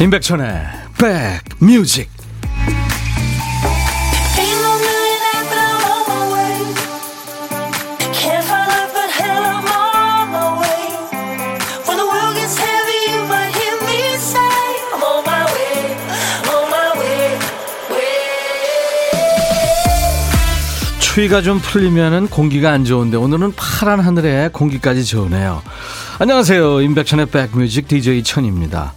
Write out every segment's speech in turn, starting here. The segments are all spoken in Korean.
임백천의 백뮤직 추위가 좀 풀리면은 공기가 안 좋은데 오늘은 파란 하늘에 공기까지 좋으네요. 안녕하세요. 임백천의 백뮤직 DJ 천입니다.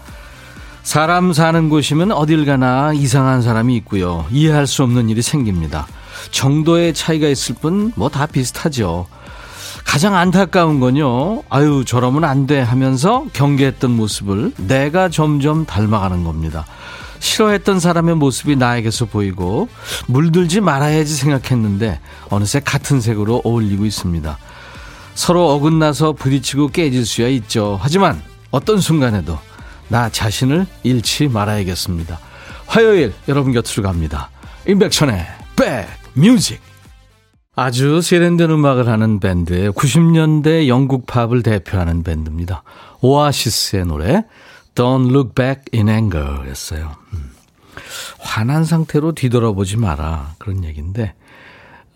사람 사는 곳이면 어딜 가나 이상한 사람이 있고요. 이해할 수 없는 일이 생깁니다. 정도의 차이가 있을 뿐 뭐 다 비슷하죠. 가장 안타까운 건요. 아유 저러면 안 돼 하면서 경계했던 모습을 내가 점점 닮아가는 겁니다. 싫어했던 사람의 모습이 나에게서 보이고 물들지 말아야지 생각했는데 어느새 같은 색으로 어울리고 있습니다. 서로 어긋나서 부딪히고 깨질 수야 있죠. 하지만 어떤 순간에도 나 자신을 잃지 말아야겠습니다. 화요일 여러분 곁으로 갑니다. 임백천의 백뮤직 아주 세련된 음악을 하는 밴드예요. 90년대 영국 팝을 대표하는 밴드입니다. 오아시스의 노래 Don't Look Back in Anger 였어요. 음. 화난 상태로 뒤돌아보지 마라 그런 얘기인데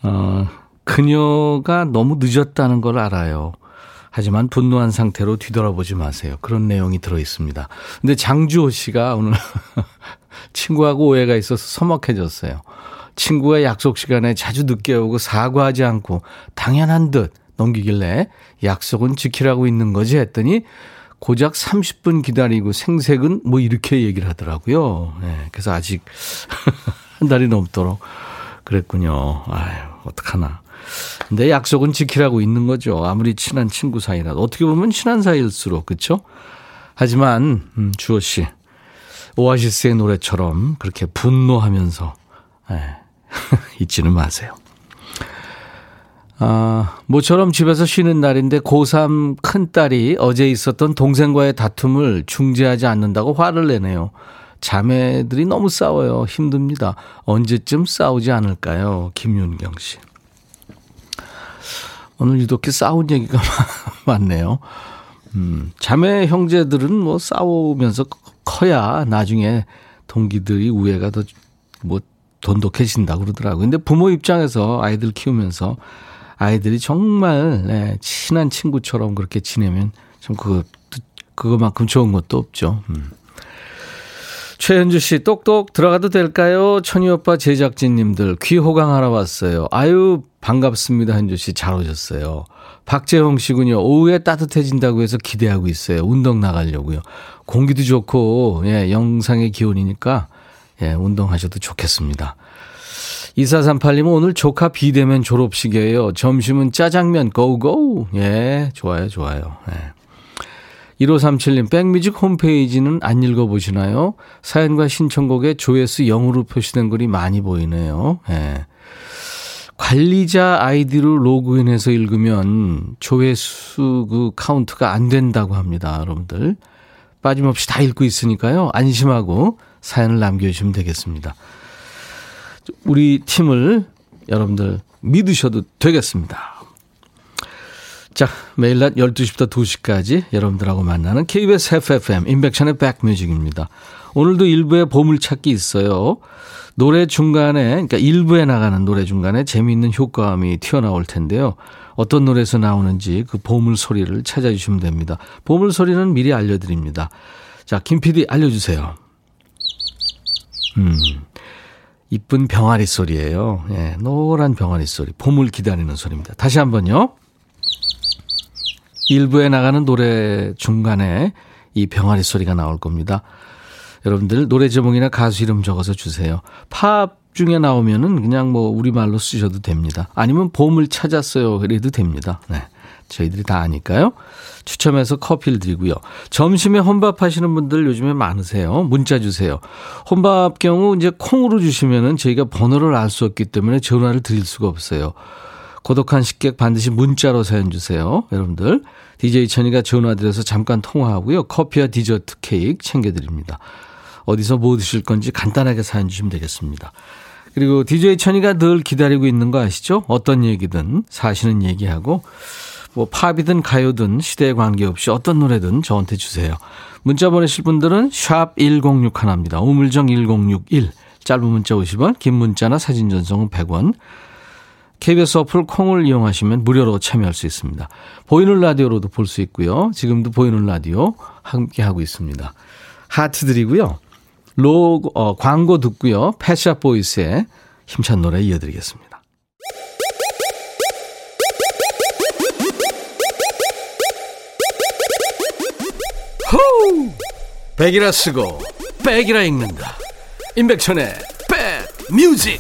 어, 그녀가 너무 늦었다는 걸 알아요. 하지만 분노한 상태로 뒤돌아보지 마세요. 그런 내용이 들어 있습니다. 근데 장주호 씨가 오늘 친구하고 오해가 있어서 서먹해졌어요. 친구가 약속 시간에 자주 늦게 오고 사과하지 않고 당연한 듯 넘기길래 약속은 지키라고 있는 거지 했더니 고작 30분 기다리고 생색은 뭐 이렇게 얘기를 하더라고요. 네, 그래서 아직 한 달이 넘도록 그랬군요. 아유, 어떡하나. 근데 약속은 지키라고 있는 거죠. 아무리 친한 친구 사이라도. 어떻게 보면 친한 사이일수록, 그쵸? 하지만, 음, 주호 씨. 오아시스의 노래처럼 그렇게 분노하면서, 예, 잊지는 마세요. 아, 모처럼 집에서 쉬는 날인데 고3 큰딸이 어제 있었던 동생과의 다툼을 중재하지 않는다고 화를 내네요. 자매들이 너무 싸워요. 힘듭니다. 언제쯤 싸우지 않을까요? 김윤경 씨. 오늘 이렇게 싸운 얘기가 많네요. 음, 자매 형제들은 뭐 싸우면서 커야 나중에 동기들이 우애가 더 뭐 돈독해진다고 그러더라고요. 근데 부모 입장에서 아이들 키우면서 아이들이 정말 네, 친한 친구처럼 그렇게 지내면 좀 그거 그거만큼 좋은 것도 없죠. 음. 최현주 씨, 똑똑 들어가도 될까요? 천희 오빠 제작진님들 귀 호강하러 왔어요. 아유, 반갑습니다. 현주 씨, 잘 오셨어요. 박재홍 씨군요. 오후에 따뜻해진다고 해서 기대하고 있어요. 운동 나가려고요. 공기도 좋고, 예, 영상의 기온이니까, 예, 운동하셔도 좋겠습니다. 2438님은 오늘 조카 비대면 졸업식이에요. 점심은 짜장면 고고. 예, 좋아요, 좋아요. 예. 1537님, 백뮤직 홈페이지는 안 읽어보시나요? 사연과 신청곡에 조회수 0으로 표시된 글이 많이 보이네요. 예. 관리자 아이디로 로그인해서 읽으면 조회수 그 카운트가 안 된다고 합니다, 여러분들. 빠짐없이 다 읽고 있으니까요. 안심하고 사연을 남겨주시면 되겠습니다. 우리 팀을 여러분들 믿으셔도 되겠습니다. 자, 매일 낮 12시부터 2시까지 여러분들하고 만나는 KBS FFM 인백션의 백뮤직입니다. 오늘도 일부에 보물찾기 있어요. 노래 중간에, 그러니까 일부에 나가는 노래 중간에 재미있는 효과음이 튀어나올 텐데요. 어떤 노래에서 나오는지 그 보물 소리를 찾아주시면 됩니다. 보물 소리는 미리 알려드립니다. 자, 김 PD 알려주세요. 음, 이쁜 병아리 소리예요. 예, 노란 병아리 소리. 보물 기다리는 소리입니다. 다시 한번요. 일부에 나가는 노래 중간에 이 병아리 소리가 나올 겁니다. 여러분들 노래 제목이나 가수 이름 적어서 주세요. 팝 중에 나오면은 그냥 뭐 우리말로 쓰셔도 됩니다. 아니면 봄을 찾았어요. 그래도 됩니다. 네. 저희들이 다 아니까요. 추첨해서 커피를 드리고요. 점심에 혼밥 하시는 분들 요즘에 많으세요. 문자 주세요. 혼밥 경우 이제 콩으로 주시면은 저희가 번호를 알 수 없기 때문에 전화를 드릴 수가 없어요. 고독한 식객 반드시 문자로 사연 주세요. 여러분들. DJ 천이가 전화드려서 잠깐 통화하고요. 커피와 디저트 케이크 챙겨드립니다. 어디서 뭐 드실 건지 간단하게 사연 주시면 되겠습니다. 그리고 DJ 천이가 늘 기다리고 있는 거 아시죠? 어떤 얘기든 사시는 얘기하고 뭐 팝이든 가요든 시대에 관계없이 어떤 노래든 저한테 주세요. 문자 보내실 분들은 샵 1061입니다. 우물정 1061. 짧은 문자 50원, 긴 문자나 사진 전송은 100원. KBS 어플 콩을 이용하시면 무료로 참여할 수 있습니다. 보이는 라디오로도 볼 수 있고요. 지금도 보이는 라디오 함께 하고 있습니다. 하트 드리고요. 로고, 어, 광고 듣고요. 패샷 보이스의 힘찬 노래 이어드리겠습니다. 호우! 백이라 쓰고 Back이라 읽는다. 임백천의 Back Music.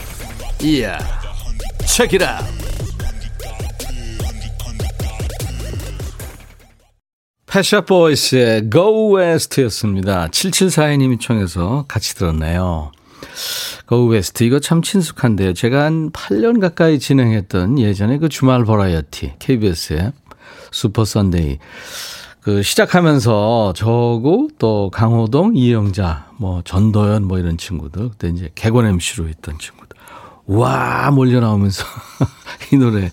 이야. Check it out. Pet Shop Boys의 Go West였습니다. 7742님이 청해서 같이 들었네요. Go West. 이거 참 친숙한데요. 제가 한 8년 가까이 진행했던 예전에 그 주말 버라이어티, KBS의 슈퍼 선데이. 그 시작하면서 저하고 또 강호동, 이영자, 뭐 전도연 뭐 이런 친구들 그때 이제 객원 MC로 했던 친구들. 와 몰려 나오면서 이 노래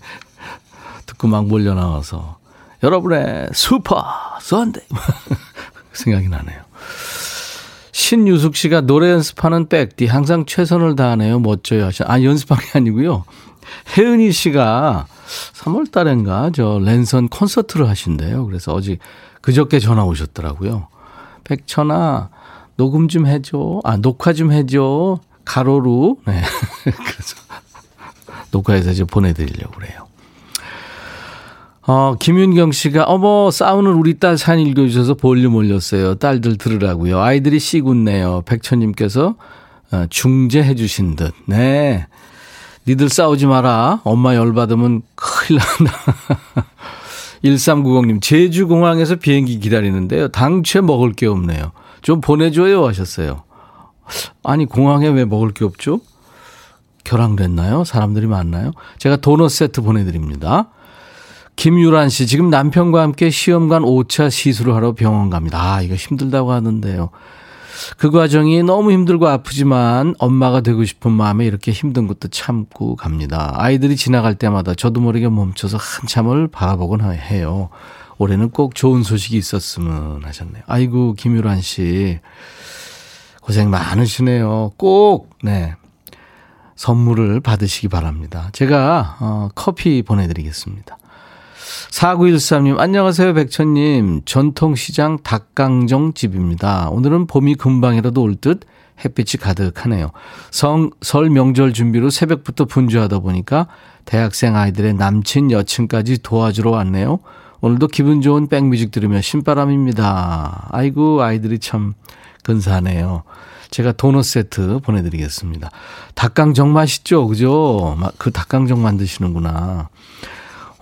듣고 막 몰려 나와서 여러분의 슈퍼 선데이 생각이 나네요. 신유숙 씨가 노래 연습하는 백디 항상 최선을 다하네요. 멋져요. 아 연습한 게 아니고요. 혜은이 씨가 3월 달엔가 저 랜선 콘서트를 하신대요. 그래서 어제 그저께 전화 오셨더라고요. 백천아, 녹음 좀 해줘. 아, 녹화 좀 해줘. 가로로. 네. 그래서 녹화해서 이제 보내드리려고 그래요. 어, 김윤경 씨가, 어머, 싸우는 우리 딸 산 읽어주셔서 볼륨 올렸어요. 딸들 들으라고요. 아이들이 씨굿네요. 백천님께서 어, 중재해 주신 듯. 네. 니들 싸우지 마라. 엄마 열받으면 큰일 난다. 1390님, 제주공항에서 비행기 기다리는데요. 당최 먹을 게 없네요. 좀 보내줘요 하셨어요. 아니, 공항에 왜 먹을 게 없죠? 결항됐나요? 사람들이 많나요? 제가 도넛 세트 보내드립니다. 김유란 씨, 지금 남편과 함께 시험관 5차 시술을 하러 병원 갑니다. 아, 이거 힘들다고 하는데요. 그 과정이 너무 힘들고 아프지만 엄마가 되고 싶은 마음에 이렇게 힘든 것도 참고 갑니다. 아이들이 지나갈 때마다 저도 모르게 멈춰서 한참을 바라보곤 해요. 올해는 꼭 좋은 소식이 있었으면 하셨네요. 아이고, 김유란 씨. 고생 많으시네요. 꼭, 네. 선물을 받으시기 바랍니다. 제가, 어, 커피 보내드리겠습니다. 4913님, 안녕하세요, 백천님. 전통시장 닭강정 집입니다. 오늘은 봄이 금방이라도 올 듯 햇빛이 가득하네요. 성, 설 명절 준비로 새벽부터 분주하다 보니까 대학생 아이들의 남친, 여친까지 도와주러 왔네요. 오늘도 기분 좋은 백뮤직 들으며 신바람입니다. 아이고, 아이들이 참 근사하네요. 제가 도넛 세트 보내드리겠습니다. 닭강정 맛있죠? 그죠? 그 닭강정 만드시는구나.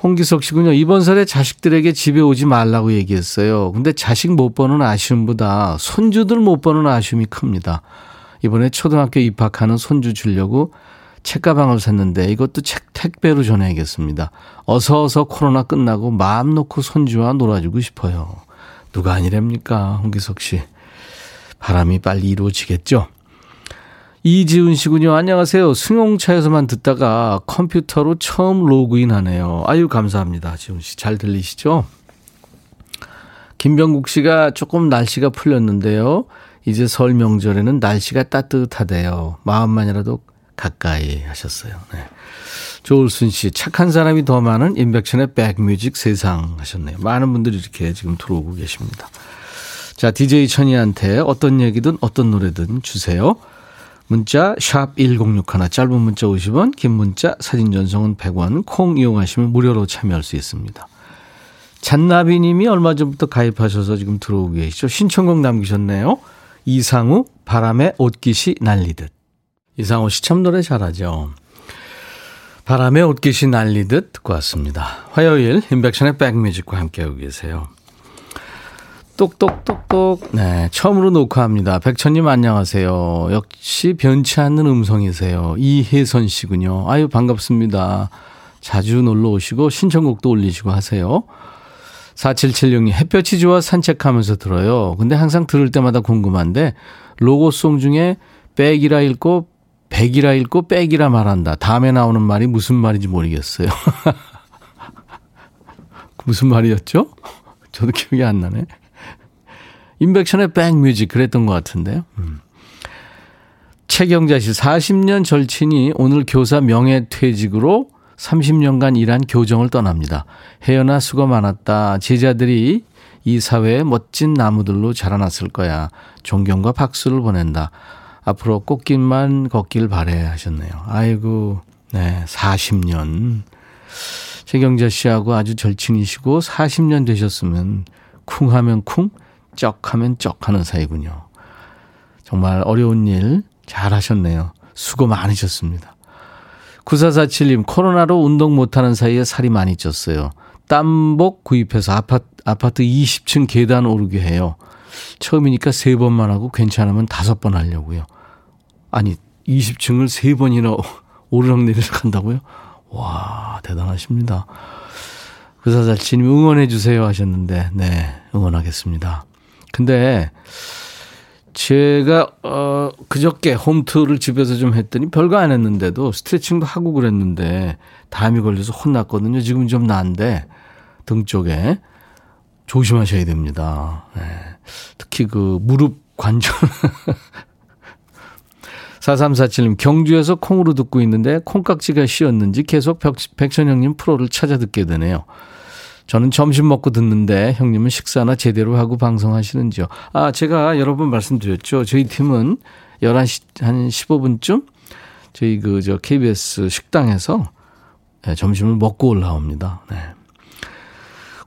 홍기석 씨군요. 이번 설에 자식들에게 집에 오지 말라고 얘기했어요. 근데 자식 못 보는 아쉬움보다 손주들 못 보는 아쉬움이 큽니다. 이번에 초등학교 입학하는 손주 주려고 책가방을 샀는데 이것도 책 택배로 전해야겠습니다. 어서 어서 코로나 끝나고 마음 놓고 손주와 놀아주고 싶어요. 누가 아니랍니까? 홍기석 씨. 바람이 빨리 이루어지겠죠? 이지훈 씨군요. 안녕하세요. 승용차에서만 듣다가 컴퓨터로 처음 로그인 하네요. 아유, 감사합니다. 지훈 씨. 잘 들리시죠? 김병국 씨가 조금 날씨가 풀렸는데요. 이제 설 명절에는 날씨가 따뜻하대요. 마음만이라도 가까이 하셨어요. 네. 조울순 씨, 착한 사람이 더 많은 인백션의 백뮤직 세상 하셨네요. 많은 분들이 이렇게 지금 들어오고 계십니다. 자, DJ 천이한테 어떤 얘기든 어떤 노래든 주세요. 문자 1061, 짧은 문자 50원, 긴 문자 사진 전송은 100원, 콩 이용하시면 무료로 참여할 수 있습니다. 잔나비 님이 얼마 전부터 가입하셔서 지금 들어오고 계시죠. 신청곡 남기셨네요. 이상우 바람에 옷깃이 날리듯. 이상우 씨 참 노래 잘하죠. 바람에 옷깃이 날리듯 듣고 왔습니다. 화요일 인백션의 백뮤직과 함께하고 계세요. 똑똑똑똑. 네, 처음으로 녹화합니다. 백천님 안녕하세요. 역시 변치 않는 음성이세요. 이혜선 씨군요. 아유, 반갑습니다. 자주 놀러 오시고 신청곡도 올리시고 하세요. 4776님, 햇볕이 좋아 산책하면서 들어요. 근데 항상 들을 때마다 궁금한데, 로고송 중에 백이라 읽고, 백이라 읽고, 백이라 말한다. 다음에 나오는 말이 무슨 말인지 모르겠어요. 무슨 말이었죠? 저도 기억이 안 나네. 인백션의 백뮤직 그랬던 것 같은데요. 음. 최경자 씨 40년 절친이 오늘 교사 명예퇴직으로 30년간 일한 교정을 떠납니다. 혜연아 수고 많았다. 제자들이 이 사회에 멋진 나무들로 자라났을 거야. 존경과 박수를 보낸다. 앞으로 꽃길만 걷길 바래 하셨네요. 아이고, 네, 40년. 최경자 씨하고 아주 절친이시고 40년 되셨으면 쿵 하면 쿵, 쩍 하면 쩍 하는 사이군요. 정말 어려운 일 잘 하셨네요. 수고 많으셨습니다. 9447님, 코로나로 운동 못하는 사이에 살이 많이 쪘어요. 땀복 구입해서 아파트, 아파트 20층 계단 오르게 해요. 처음이니까 세 번만 하고 괜찮으면 다섯 번 하려고요. 아니, 20층을 세 번이나 오르락내리락 한다고요? 와, 대단하십니다. 그사살치님 응원해 주세요 하셨는데, 네, 응원하겠습니다. 근데, 제가, 어, 그저께 홈트를 집에서 좀 했더니 별거 안 했는데도 스트레칭도 하고 그랬는데, 담이 걸려서 혼났거든요. 지금 좀 나은데, 등 쪽에. 조심하셔야 됩니다. 네. 특히 그 무릎 관절. 4347님, 경주에서 콩으로 듣고 있는데 콩깍지가 씌었는지 계속 백, 백천 형님 프로를 찾아 듣게 되네요. 저는 점심 먹고 듣는데 형님은 식사나 제대로 하고 방송하시는지요? 아, 제가 여러 번 말씀드렸죠. 저희 팀은 11시 한 15분쯤 저희 그 저 KBS 식당에서 네, 점심을 먹고 올라옵니다. 네.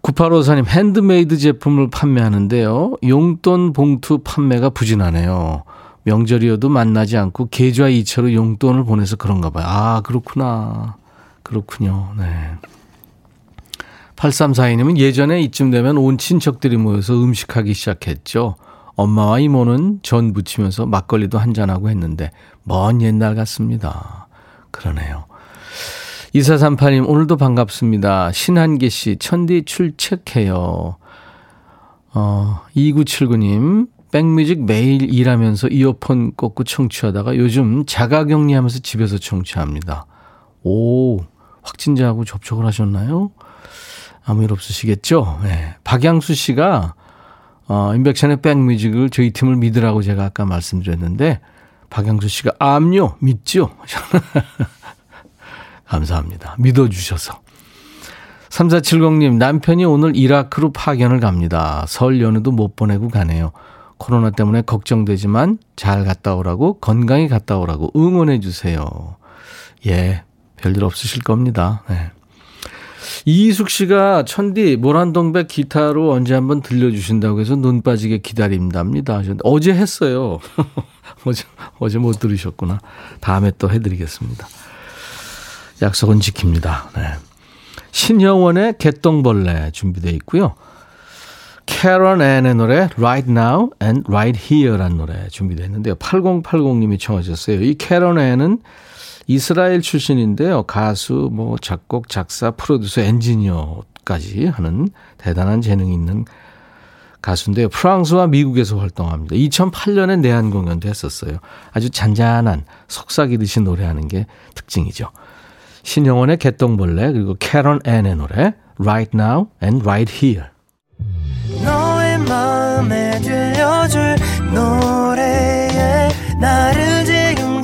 9854님 핸드메이드 제품을 판매하는데요. 용돈 봉투 판매가 부진하네요. 명절이어도 만나지 않고 계좌 이체로 용돈을 보내서 그런가 봐요. 아, 그렇구나. 그렇군요. 네. 8342님은 예전에 이쯤 되면 온 친척들이 모여서 음식하기 시작했죠. 엄마와 이모는 전 부치면서 막걸리도 한잔하고 했는데 먼 옛날 같습니다. 그러네요. 2438님, 오늘도 반갑습니다. 신한계 씨, 천디 출첵해요. 어, 2979님, 백뮤직 매일 일하면서 이어폰 꽂고 청취하다가 요즘 자가격리 하면서 집에서 청취합니다. 오, 확진자하고 접촉을 하셨나요? 아무 일 없으시겠죠? 네. 박양수 씨가, 어, 인백션의 백뮤직을 저희 팀을 믿으라고 제가 아까 말씀드렸는데, 박양수 씨가, 암요, 믿죠? 감사합니다. 믿어주셔서. 3470님, 남편이 오늘 이라크로 파견을 갑니다. 설 연휴도 못 보내고 가네요. 코로나 때문에 걱정되지만 잘 갔다 오라고 건강히 갔다 오라고 응원해 주세요. 예, 별일 없으실 겁니다. 네. 이희숙 씨가 천디 모란동백 기타로 언제 한번 들려주신다고 해서 눈 빠지게 기다린답니다. 어제 했어요. 어제 어제 못 들으셨구나. 다음에 또 해드리겠습니다. 약속은 지킵니다. 네. 신형원의 개똥벌레 준비되어 있고요. 캐런 앤의 노래 Right Now and Right Here라는 노래 준비되어 있는데요. 8080님이 청하셨어요. 이 캐런 앤은 이스라엘 출신인데요. 가수, 뭐 작곡, 작사, 프로듀서, 엔지니어까지 하는 대단한 재능이 있는 가수인데요. 프랑스와 미국에서 활동합니다. 2008년에 내한 공연도 했었어요. 아주 잔잔한 속삭이듯이 노래하는 게 특징이죠. 신영원의 개똥벌레 그리고 캐런 앤의 노래 Right Now and Right Here 너의 마음에 들려줄 노래에 나를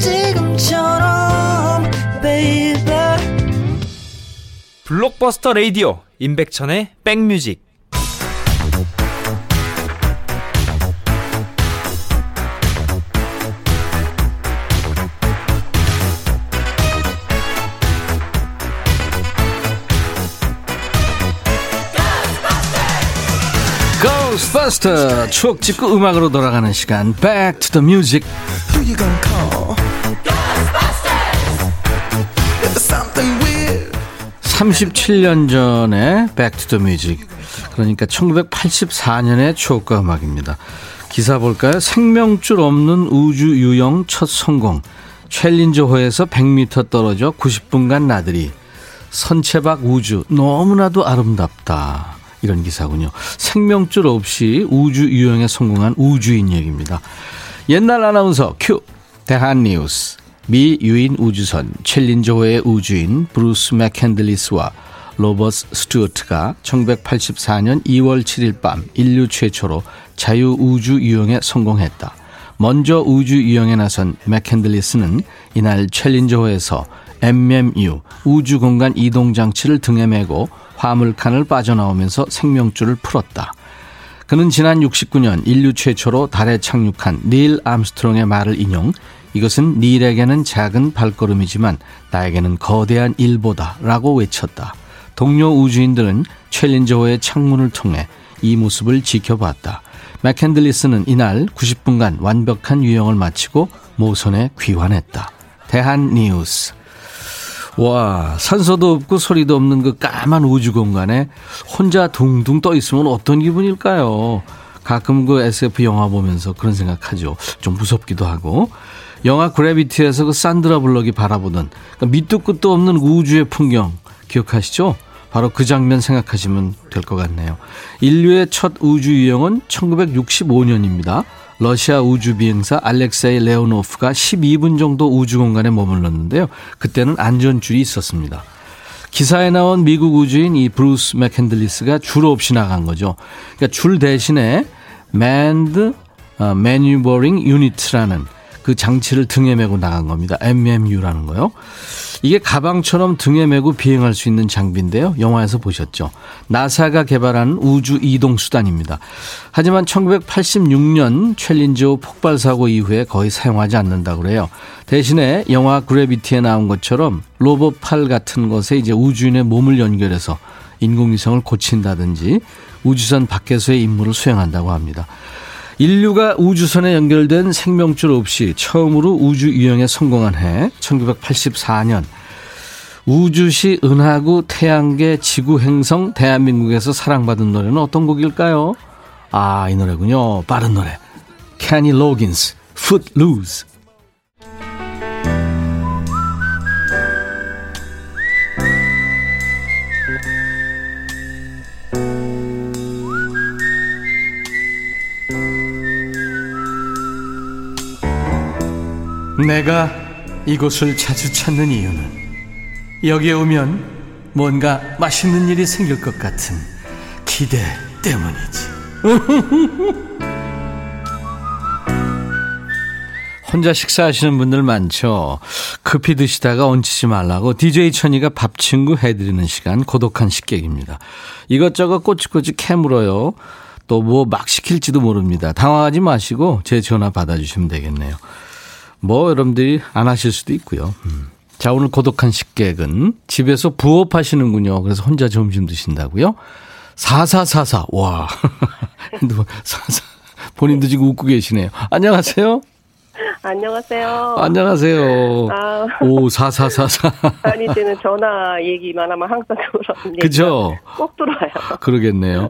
지금처럼 baby. 블록버스터 레이디오 임백천의 백뮤직. 고스트버스터 추억 찍고 음악으로 돌아가는 시간. Back to the Music 37년 전에 Back to the Music 그러니까 1984년의 추억과 음악입니다. 기사 볼까요? 생명줄 없는 우주 유영 첫 성공. 챌린저호에서 100m 떨어져 90분간 나들이. 선체 밖 우주 너무나도 아름답다. 이런 기사군요. 생명줄 없이 우주 유영에 성공한 우주인 얘기입니다. 옛날 아나운서 큐 대한 뉴스 미 유인 우주선 챌린저호의 우주인 브루스 맥캔들리스와 로버트 스튜어트가 1984년 2월 7일 밤 인류 최초로 자유 우주 유영에 성공했다. 먼저 우주 유영에 나선 맥캔들리스는 이날 챌린저호에서 MMU 우주 공간 이동 장치를 등에 메고 화물칸을 빠져나오면서 생명줄을 풀었다. 그는 지난 69년 인류 최초로 달에 착륙한 닐 암스트롱의 말을 인용 이것은 닐에게는 작은 발걸음이지만 나에게는 거대한 일보다 라고 외쳤다. 동료 우주인들은 챌린저호의 창문을 통해 이 모습을 지켜봤다. 맥캔들리스는 이날 90분간 완벽한 유영을 마치고 모선에 귀환했다. 대한 뉴스. 와, 산소도 없고 소리도 없는 그 까만 우주 공간에 혼자 둥둥 떠 있으면 어떤 기분일까요? 가끔 그 SF 영화 보면서 그런 생각하죠. 좀 무섭기도 하고. 영화 그래비티에서 그 산드라 블럭이 바라보던 그러니까 밑도 끝도 없는 우주의 풍경 기억하시죠? 바로 그 장면 생각하시면 될 것 같네요. 인류의 첫 우주 유영은 1965년입니다. 러시아 우주 비행사 알렉세이 레오노프가 12분 정도 우주 공간에 머물렀는데요. 그때는 안전줄이 있었습니다. 기사에 나온 미국 우주인 이 브루스 맥캔들리스가 줄 없이 나간 거죠. 그러니까 줄 대신에 Manned Maneuvering Unit라는 그 장치를 등에 메고 나간 겁니다. MMU라는 거요. 이게 가방처럼 등에 메고 비행할 수 있는 장비인데요. 영화에서 보셨죠. 나사가 개발한 우주 이동 수단입니다. 하지만 1986년 챌린저 폭발 사고 이후에 거의 사용하지 않는다고 그래요. 대신에 영화 그래비티에 나온 것처럼 로봇 팔 같은 것에 이제 우주인의 몸을 연결해서 인공위성을 고친다든지 우주선 밖에서의 임무를 수행한다고 합니다. 인류가 우주선에 연결된 생명줄 없이 처음으로 우주 유영에 성공한 해 1984년 우주시 은하구 태양계 지구 행성 대한민국에서 사랑받은 노래는 어떤 곡일까요? 아, 이 노래군요. 빠른 노래. 캐니 로긴스, Footloose. 내가 이곳을 자주 찾는 이유는 여기에 오면 뭔가 맛있는 일이 생길 것 같은 기대 때문이지. 혼자 식사하시는 분들 많죠. 급히 드시다가 얹히지 말라고 DJ 천이가 밥 친구 해드리는 시간 고독한 식객입니다. 이것저것 꼬치꼬치 캐물어요. 또 뭐 막 시킬지도 모릅니다. 당황하지 마시고 제 전화 받아주시면 되겠네요. 뭐 여러분들이 안 하실 수도 있고요. 음. 자, 오늘 고독한 식객은 집에서 부업하시는군요. 그래서 혼자 점심 드신다고요? 4444. 와. 44. 본인도 지금 웃고 계시네요. 안녕하세요. 안녕하세요. 안녕하세요. 아. 오, 4444. 아니, 저는 전화 얘기만 하면 항상 그런 그죠? 꼭 들어와요. 그러겠네요.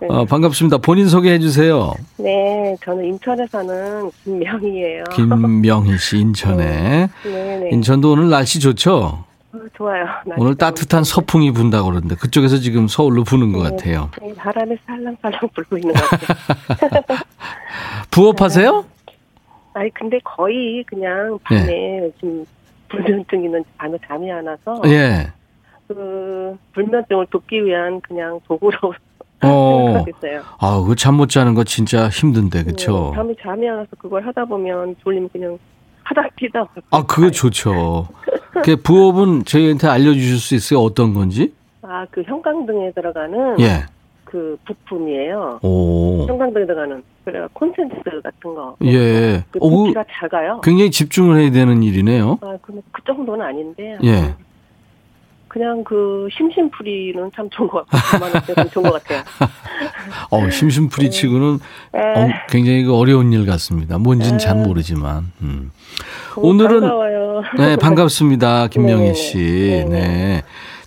네. 아, 반갑습니다. 본인 소개해 주세요. 네, 저는 인천에 사는 김명희예요. 김명희 씨, 인천에. 네, 네. 인천도 오늘 날씨 좋죠? 어, 좋아요. 오늘 따뜻한 서풍이 분다고 그러는데 그쪽에서 지금 서울로 부는 것 네, 같아요. 네, 바람이 살랑살랑 불고 있는 것 같아요. 부업하세요? 아니 근데 거의 그냥 밤에 예. 지금 불면증 있는 밤에 잠이 안 와서 예. 그 불면증을 돕기 위한 그냥 도구로 어. 생각어요 아, 그 잠 못 자는 거 진짜 힘든데, 그쵸? 네, 밤에 잠이 안 와서 그걸 하다 보면 졸리면 그냥 하다 피다. 아, 그거 좋죠. 그 부업은 저희한테 알려주실 수 있어요? 어떤 건지? 아, 그 형광등에 들어가는. 예. 그 부품이에요. 오. 형광등에 들어가는. 그래 콘센트 같은 거. 예. 그 부피가 오, 작아요. 굉장히 집중을 해야 되는 일이네요. 아, 근데 그 정도는 아닌데. 예. 그냥 그 심심풀이는 참 좋은 것 같고 좋은 것 같아요. 어, 심심풀이 네. 치고는 네. 어, 굉장히 그 어려운 일 같습니다. 뭔지는 잘 네. 모르지만. 음. 오늘은 반가워요. 네 반갑습니다, 김명희 씨. 네.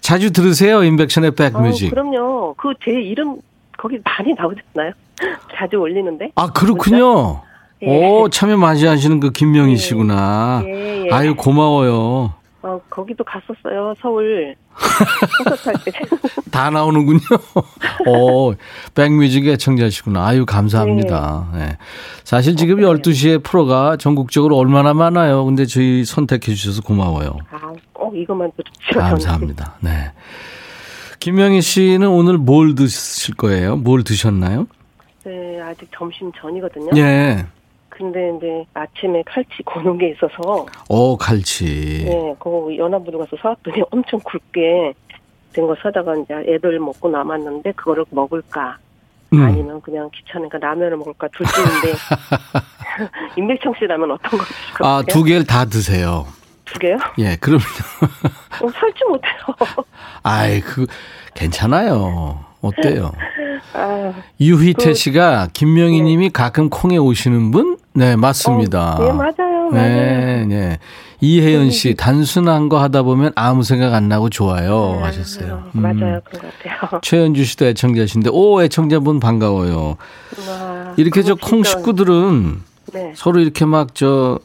자주 들으세요? 인백션의 백뮤직. 아, 그럼요. 그 제 이름 거기 많이 나오잖아요. 자주 올리는데. 아, 그렇군요. 예. 오, 참여 많이 하시는 그 김명희 예. 씨구나. 예, 예. 아유, 고마워요. 어, 거기도 갔었어요. 서울. 다 나오는군요. 오, 백뮤직 애청자시구나. 아유, 감사합니다. 네. 네. 사실 지금 12시에 프로가 전국적으로 얼마나 많아요. 근데 저희 선택해 주셔서 고마워요. 아, 꼭 이것만 또 좋죠. 감사합니다. 네. 김명희 씨는 오늘 뭘 드실 거예요? 뭘 드셨나요? 네, 아직 점심 전이거든요. 예. 근데 이제 아침에 칼치 고는 게 있어서. 오, 칼치. 네, 그거 연합으로 가서 사왔더니 엄청 굵게 된 거 사다가 이제 애들 먹고 남았는데 그거를 먹을까? 음. 아니면 그냥 귀찮으니까 라면을 먹을까 둘 중인데 임백청 씨 라면 어떤 거 드실 아, 두 개를 다 드세요. 두 개요? 예, 그럼요. 어, 살지 못해요. 아이, 그, 괜찮아요. 어때요? 아, 유희태 그, 씨가 김명희 네. 님이 가끔 콩에 오시는 분? 네, 맞습니다. 어, 네, 맞아요. 네, 네. 이혜연 씨, 단순한 거 하다 보면 아무 생각 안 나고 좋아요. 네, 하셨어요. 음. 맞아요. 그런 것 같아요. 최현주 씨도 애청자신데, 오, 애청자분 반가워요. 와, 이렇게 저 콩 식구들은 네. 서로 이렇게 막 저,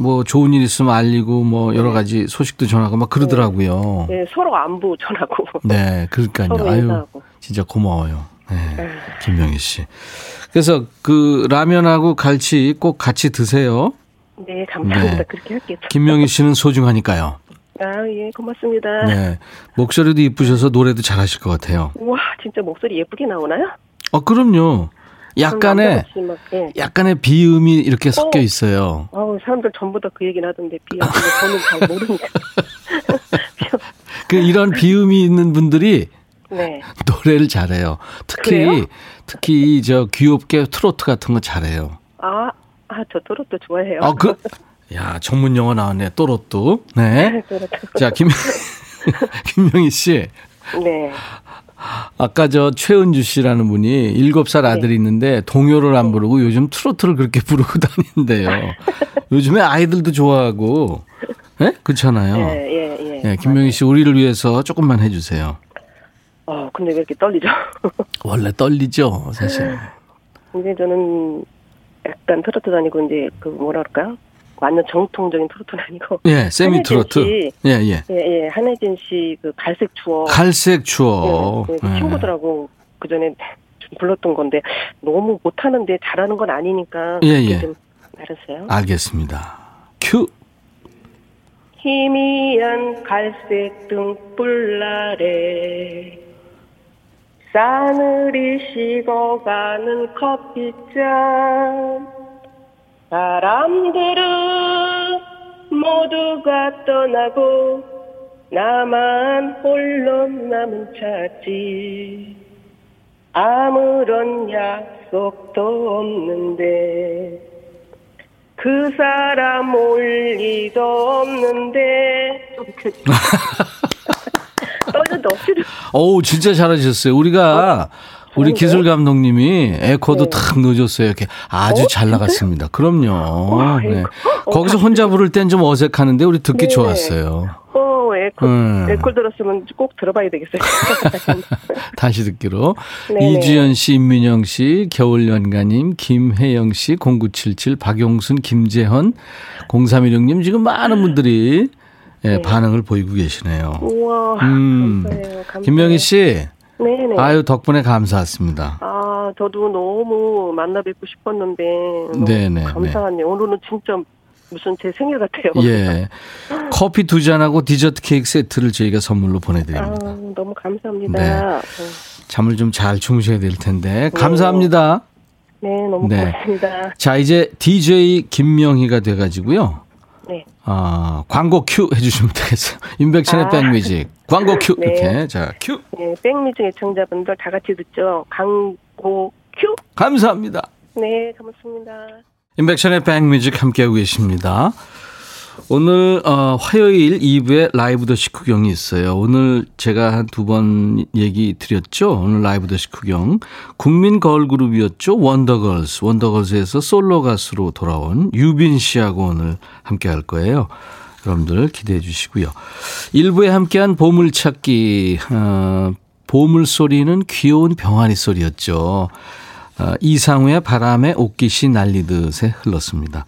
뭐 좋은 일 있으면 알리고 뭐 여러 네. 가지 소식도 전하고 막 그러더라고요. 네, 네 서로 안부 전하고. 네, 그러니까요. 아유, 진짜 고마워요. 네, 네. 김명희 씨. 그래서 그 라면하고 갈치 꼭 같이 드세요. 네, 감사합니다. 네. 그렇게 할게요. 김명희 씨는 소중하니까요. 아, 예, 고맙습니다. 네. 목소리도 이쁘셔서 노래도 잘하실 것 같아요. 와, 진짜 목소리 예쁘게 나오나요? 어, 그럼요. 약간의 막, 예. 약간의 비음이 이렇게 섞여 어. 있어요. 어, 사람들 전부 다 그 얘기는 하던데 비음 저는 잘 모르니까. 그 이런 비음이 있는 분들이 네. 노래를 잘해요. 특히 그래요? 특히 저 귀엽게 트로트 같은 거 잘해요. 아, 아, 저 트로트 좋아해요. 아, 그, 야, 전문 용어 나왔네. 또로트. 네. 자, 김, 김명희 씨. 네. 아까 저 최은주 씨라는 분이 일곱 살 아들이 네. 있는데 동요를 안 부르고 요즘 트로트를 그렇게 부르고 다닌대요. 요즘에 아이들도 좋아하고, 예? 네? 그렇잖아요. 예, 예, 예. 예 김명희 씨 우리를 위해서 조금만 해주세요. 어, 근데 왜 이렇게 떨리죠? 원래 떨리죠, 사실. 근데 저는 약간 트로트 다니고 이제 그 뭐라 그럴까요? 완전 정통적인 트로트는 아니고. 예, 세미 트로트. 예, 예. 예, 예. 한혜진 씨 그 갈색 추억. 갈색 추억. 예, 그 예. 친구들하고 그 전에 불렀던 건데 너무 못하는데 잘하는 건 아니니까. 예, 예. 좀 알았어요. 알겠습니다. 큐. 희미한 갈색 등불 아래 싸늘히 식어가는 커피잔 사람들은 모두가 떠나고 나만 홀로 남은 차지. 아무런 약속도 없는데 그 사람 올 리도 없는데. 떨려도 어우 진짜 잘하셨어요. 우리가 어? 우리 기술 감독님이 에코도 네. 탁 넣어줬어요. 이렇게 아주 어? 잘 나갔습니다. 그럼요. 와, 네. 어, 거기서 혼자 부를 땐 좀 어색하는데 우리 듣기 네. 좋았어요. 어, 에코, 음. 에코 들었으면 꼭 들어봐야 되겠어요. 다시 듣기로. 네 이주연 씨, 임민영 씨, 겨울연가님, 김혜영 씨, 0977, 박용순, 김재헌, 0316님 지금 많은 분들이 예, 네. 반응을 보이고 계시네요. 우와. 음. 감사해요. 감사해요. 김명희 씨. 네네. 아유 덕분에 감사했습니다. 아 저도 너무 만나 뵙고 싶었는데 네네. 감사하네요. 오늘은 진짜 무슨 제 생일 같아요. 예. 커피 두 잔하고 디저트 케이크 세트를 저희가 선물로 보내드립니다. 아, 너무 감사합니다. 네. 잠을 좀 잘 주무셔야 될 텐데 감사합니다. 네, 너무 네. 고맙습니다. 자 이제 DJ 김명희가 돼가지고요. 네. 아, 광고 큐 해주시면 되겠어요. 임백천의 아. 백뮤직. 광고 큐. 네. 이렇게. 자, 큐. 네, 백뮤직 애청자분들 다 같이 듣죠. 광고 큐. 감사합니다. 네, 고맙습니다. 임백천의 백뮤직 함께하고 계십니다. 오늘 어, 화요일 2부에 라이브도 식후경이 있어요. 오늘 제가 한 두 번 얘기 드렸죠. 오늘 라이브도 식후경 국민 걸그룹이었죠. 원더걸스. 원더걸스에서 솔로 가수로 돌아온 유빈 씨하고 오늘 함께 할 거예요. 여러분들 기대해 주시고요. 1부에 함께한 보물찾기, 어, 보물 소리는 귀여운 병아리 소리였죠. 어, 이상우의 바람에 옷깃이 날리듯에 흘렀습니다.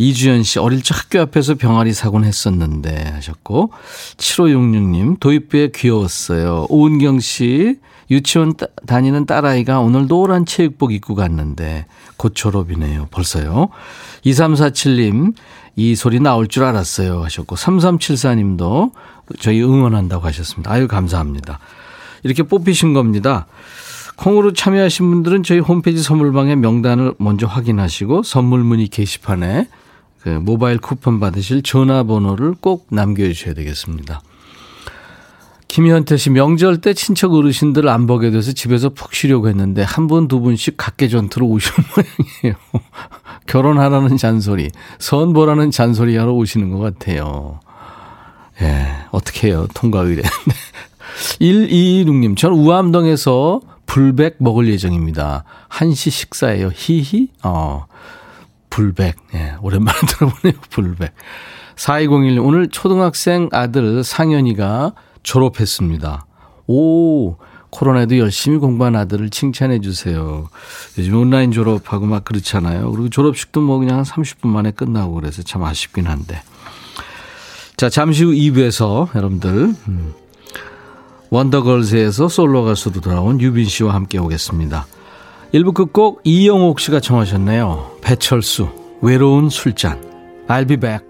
이주연 씨, 어릴 적 학교 앞에서 병아리 사곤 했었는데 하셨고, 7566님, 도입부에 귀여웠어요. 오은경 씨, 유치원 따, 다니는 딸아이가 오늘 노란 체육복 입고 갔는데, 곧 졸업이네요. 벌써요. 2347님, 이 소리 나올 줄 알았어요. 하셨고, 3374님도 저희 응원한다고 하셨습니다. 아유, 감사합니다. 이렇게 뽑히신 겁니다. 콩으로 참여하신 분들은 저희 홈페이지 선물방에 명단을 먼저 확인하시고 선물 문의 게시판에 그 모바일 쿠폰 받으실 전화번호를 꼭 남겨주셔야 되겠습니다. 김현태 씨 명절 때 친척 어르신들 안 보게 돼서 집에서 푹 쉬려고 했는데 한 분 두 분씩 각계 전투로 오시는 모양이에요. 결혼하라는 잔소리, 선 보라는 잔소리 하러 오시는 것 같아요. 예, 어떻게 해요? 통과 의뢰. 1226님, 저는 우암동에서 불백 먹을 예정입니다. 한시 식사예요. 히히? 어, 불백. 예, 오랜만에 들어보네요. 불백. 4201, 오늘 초등학생 아들 상현이가 졸업했습니다. 오, 코로나에도 열심히 공부한 아들을 칭찬해 주세요. 요즘 온라인 졸업하고 막 그렇잖아요. 그리고 졸업식도 뭐 그냥 한 30분 만에 끝나고 그래서 참 아쉽긴 한데. 자, 잠시 후 2부에서 여러분들, 음, 원더걸스에서 솔로 가수도 돌아온 유빈 씨와 함께 오겠습니다. 1부 끝곡 이영옥 씨가 청하셨네요. 배철수, 외로운 술잔. I'll be back.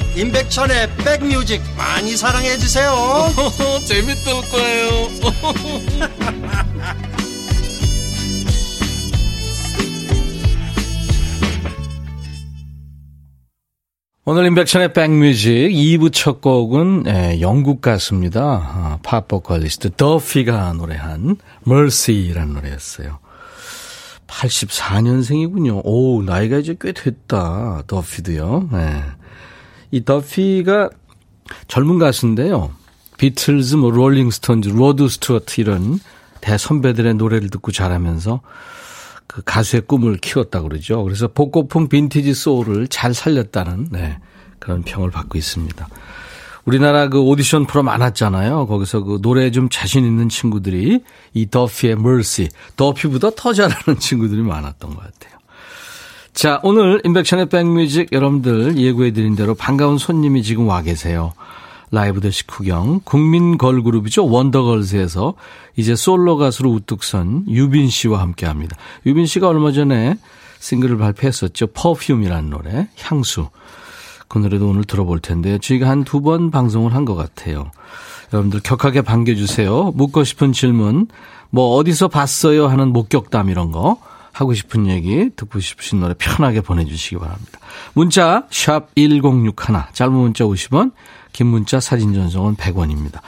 임백천의 백뮤직 많이 사랑해 주세요 재밌을 거예요 오늘 임백천의 백뮤직 2부 첫 곡은 예, 영국 가수입니다. 아, 팝 보컬리스트 더피가 노래한 Mercy라는 노래였어요. 84년생이군요. 오, 나이가 이제 꽤 됐다. 더피도요. 예. 이 더피가 젊은 가수인데요. 비틀즈, 뭐 롤링스톤즈, 로드 스튜어트 이런 대선배들의 노래를 듣고 자라면서 그 가수의 꿈을 키웠다 그러죠. 그래서 복고풍 빈티지 소울을 잘 살렸다는 네, 그런 평을 받고 있습니다. 우리나라 그 오디션 프로 많았잖아요. 거기서 그 노래 좀 자신 있는 친구들이 이 더피의 Mercy, 더피보다 더 잘하는 친구들이 많았던 것 같아요. 자, 오늘 임백천의 백뮤직 여러분들 예고해드린 대로 반가운 손님이 지금 와 계세요. 라이브도 식후경 국민 걸그룹이죠 원더걸스에서 이제 솔로 가수로 우뚝 선 유빈 씨와 함께합니다. 유빈 씨가 얼마 전에 싱글을 발표했었죠. 퍼퓸이라는 노래 향수 그 노래도 오늘 들어볼 텐데 저희가 한 두 번 방송을 한 것 같아요. 여러분들 격하게 반겨주세요. 묻고 싶은 질문 뭐 어디서 봤어요 하는 목격담 이런 거 하고 싶은 얘기 듣고 싶으신 노래 편하게 보내주시기 바랍니다. 문자 샵 1061, 짧은 문자 50원 긴 문자 사진 전송은 100원입니다.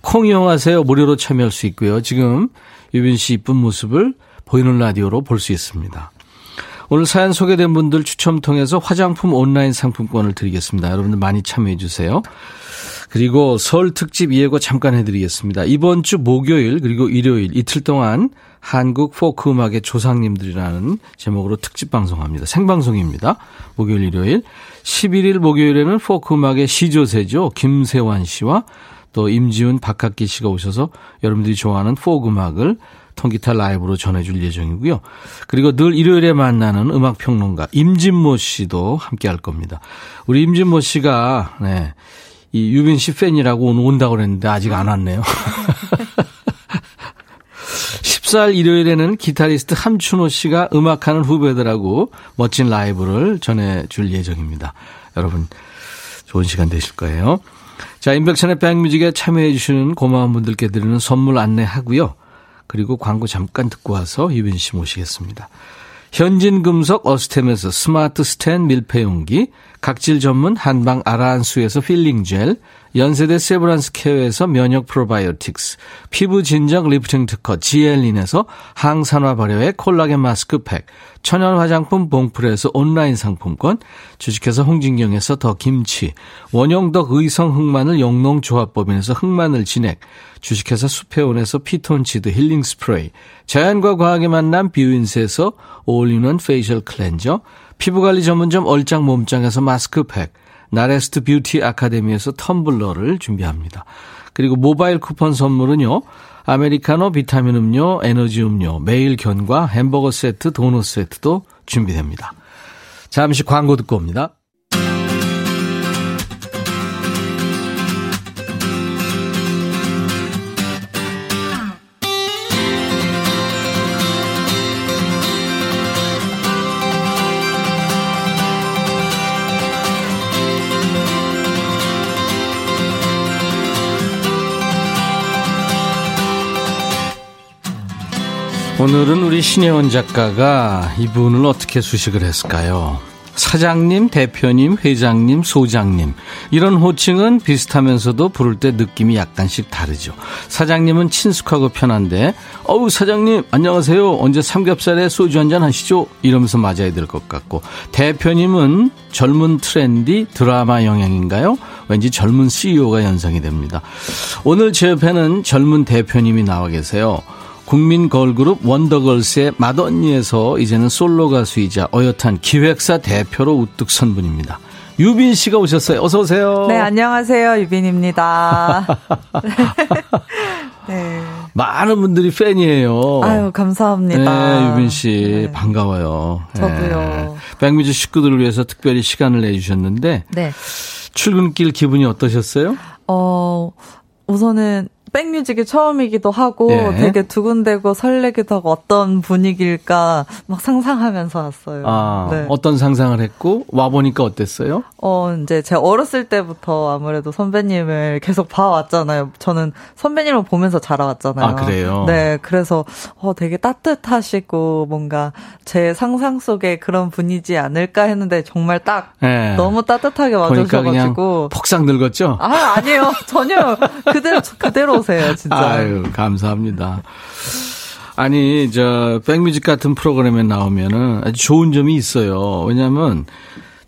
콩 이용하세요. 무료로 참여할 수 있고요. 지금 유빈 씨 이쁜 모습을 보이는 라디오로 볼 수 있습니다. 오늘 사연 소개된 분들 추첨 통해서 화장품 온라인 상품권을 드리겠습니다. 여러분들 많이 참여해 주세요. 그리고 설 특집 예고 잠깐 해드리겠습니다. 이번 주 목요일 그리고 일요일 이틀 동안 한국 포크 음악의 조상님들이라는 제목으로 특집 방송합니다. 생방송입니다. 목요일 일요일 11일 목요일에는 포크 음악의 시조새죠. 김세환 씨와 또 임지훈 박학기 씨가 오셔서 여러분들이 좋아하는 포크 음악을 통기타 라이브로 전해줄 예정이고요. 그리고 늘 일요일에 만나는 음악평론가 임진모 씨도 함께 할 겁니다. 우리 임진모 씨가 네, 이 유빈 씨 팬이라고 오늘 온다고 그랬는데 아직 안 왔네요. 14일 일요일에는 기타리스트 함춘호 씨가 음악하는 후배들하고 멋진 라이브를 전해줄 예정입니다. 여러분 좋은 시간 되실 거예요. 자, 임백천의 백뮤직에 참여해 주시는 고마운 분들께 드리는 선물 안내하고요. 그리고 광고 잠깐 듣고 와서 유빈 씨 모시겠습니다. 현진금속 어스템에서 스마트 스텐 밀폐용기, 각질 전문 한방 아라한수에서 필링 젤, 연세대 세브란스 케어에서 면역 프로바이오틱스, 피부 진정 리프팅 특허 지엘린에서 항산화 발효의 콜라겐 마스크팩, 천연 화장품 봉프에서 온라인 상품권, 주식회사 홍진경에서 더 김치, 원형덕 의성 흑마늘 영농조합법인에서 흑마늘 진액, 주식회사 수페온에서 피톤치드 힐링 스프레이, 자연과 과학의 만남 뷰인스에서 올인원 페이셜 클렌저, 피부관리 전문점 얼짱 몸짱에서 마스크팩, 나레스트 뷰티 아카데미에서 텀블러를 준비합니다. 그리고 모바일 쿠폰 선물은요. 아메리카노 비타민 음료, 에너지 음료, 매일 견과 햄버거 세트, 도넛 세트도 준비됩니다. 잠시 광고 듣고 옵니다. 오늘은 우리 신혜원 작가가 이분을 어떻게 수식을 했을까요? 사장님, 대표님, 회장님, 소장님. 이런 호칭은 비슷하면서도 부를 때 느낌이 약간씩 다르죠. 사장님은 친숙하고 편한데, 어우, 사장님, 안녕하세요. 언제 삼겹살에 소주 한잔 하시죠? 이러면서 맞아야 될 것 같고, 대표님은 젊은 트렌디 드라마 영향인가요? 왠지 젊은 CEO가 연상이 됩니다. 오늘 제 옆에는 젊은 대표님이 나와 계세요. 국민 걸그룹 원더걸스의 맏언니에서 이제는 솔로 가수이자 어엿한 기획사 대표로 우뚝 선 분입니다. 유빈 씨가 오셨어요. 어서 오세요. 네, 안녕하세요. 유빈입니다. 네. 많은 분들이 팬이에요. 아유, 감사합니다. 네, 유빈 씨 네. 반가워요. 저도요. 네. 백뮤즈 식구들을 위해서 특별히 시간을 내주셨는데 네. 출근길 기분이 어떠셨어요? 어, 우선은 백뮤직이 처음이기도 하고 네. 되게 두근대고 설레기도 하고 어떤 분위기일까 막 상상하면서 왔어요. 아, 네. 어떤 상상을 했고 와 보니까 어땠어요? 어, 이제 제가 어렸을 때부터 아무래도 선배님을 계속 봐왔잖아요. 저는 선배님을 보면서 자라왔잖아요. 아, 그래요? 네, 그래서 어, 되게 따뜻하시고 뭔가 제 상상 속에 그런 분이지 않을까 했는데 정말 딱 네. 너무 따뜻하게 와주셔가지고 폭삭 늙었죠? 아, 아니에요. 전혀 그대로 그대로 오세요, 진짜. 아유, 감사합니다. 아니, 저, 백뮤직 같은 프로그램에 나오면은 아주 좋은 점이 있어요. 왜냐면,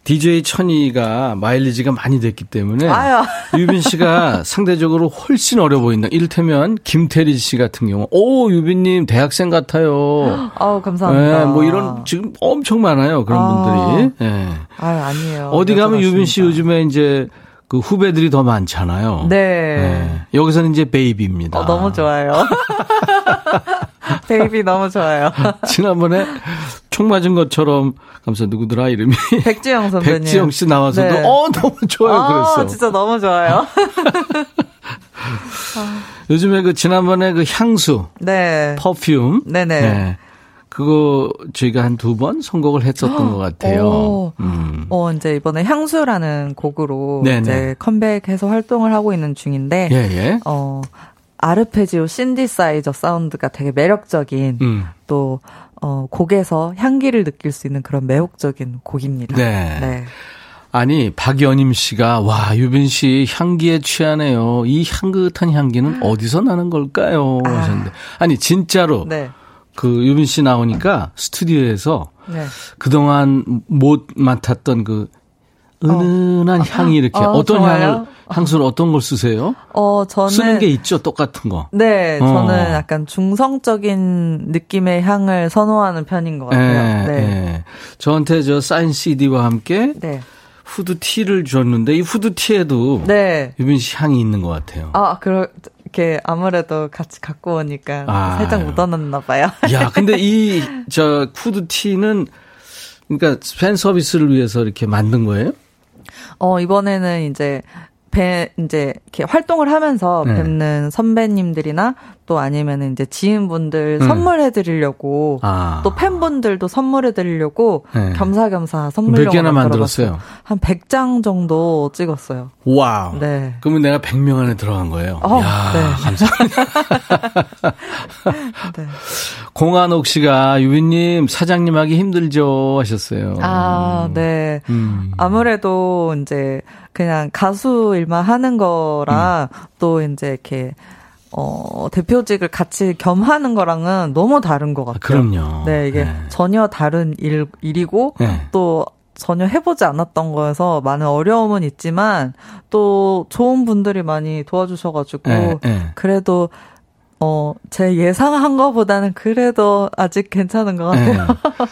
DJ 천이가 마일리지가 많이 됐기 때문에 아유. 유빈 씨가 상대적으로 훨씬 어려 보인다. 이를테면 김태리 씨 같은 경우, 오 유빈님 대학생 같아요. 아우 감사합니다. 네, 뭐 이런 지금 엄청 많아요 그런 아. 분들이. 네. 아 아니에요. 어디 가면 유빈 씨 요즘에 이제 그 후배들이 더 많잖아요. 네. 네. 여기서는 이제 베이비입니다. 어, 너무 좋아요. 베이비 너무 좋아요. 지난번에 총 맞은 것처럼 가수 누구더라 이름이 백지영 선배님. 백지영 씨 나와서도 네. 어 너무 좋아요 아, 그랬어. 진짜 너무 좋아요. 요즘에 그 지난번에 그 향수, 네, 퍼퓸, 네네. 네. 그거 저희가 한 두 번 선곡을 했었던 것 같아요. 오, 음. 어, 이제 이번에 향수라는 곡으로 네네. 이제 컴백해서 활동을 하고 있는 중인데, 예, 예. 어, 아르페지오 신디사이저 사운드가 되게 매력적인 음. 또 어, 곡에서 향기를 느낄 수 있는 그런 매혹적인 곡입니다. 네. 네. 아니 박연임 씨가 와 유빈 씨 향기에 취하네요. 이 향긋한 향기는 어디서 나는 걸까요? 아. 하셨는데 아니 진짜로 네. 그 유빈 씨 나오니까 스튜디오에서 네. 그동안 못 맡았던 그 은은한 어. 향이 이렇게 어, 어떤 좋아요? 향을 향수를 어떤 걸 쓰세요? 어, 저는 쓰는 게 있죠, 똑같은 거. 네, 어. 저는 약간 중성적인 느낌의 향을 선호하는 편인 것 같아요. 네, 네. 네. 저한테 저 사인 CD와 함께 네. 후드티를 줬는데 이 후드티에도 네. 유빈 씨 향이 있는 것 같아요. 아, 그러 이렇게 아무래도 같이 갖고 오니까 아. 살짝 묻어놨나 봐요. 야, 근데 이저 후드티는 그러니까 팬 서비스를 위해서 이렇게 만든 거예요? 어, 이번에는 이제 배, 이제, 이렇게 활동을 하면서 네. 뵙는 선배님들이나 또 아니면 이제 지인분들 음. 선물해 드리려고 아. 또 팬분들도 선물해 드리려고 네. 겸사겸사 선물 몇 개나 만들었어요? 한 100장 정도 찍었어요. 와우. 네. 그러면 내가 100명 안에 들어간 거예요. 어, 야, 네. 감사합니다. 네. 공한옥 씨가 유빈 님 사장님 하기 힘들죠 하셨어요. 아, 네. 음. 아무래도 이제 그냥 가수 일만 하는 거랑 음. 또 이제 이렇게 어, 대표직을 같이 겸하는 거랑은 너무 다른 것 같아요. 그럼요. 네, 이게 네. 전혀 다른 일, 일이고, 네. 또 전혀 해보지 않았던 거여서 많은 어려움은 있지만, 또 좋은 분들이 많이 도와주셔가지고, 네, 네. 그래도, 어, 제 예상한 거보다는 그래도 아직 괜찮은 것 같아요. 네.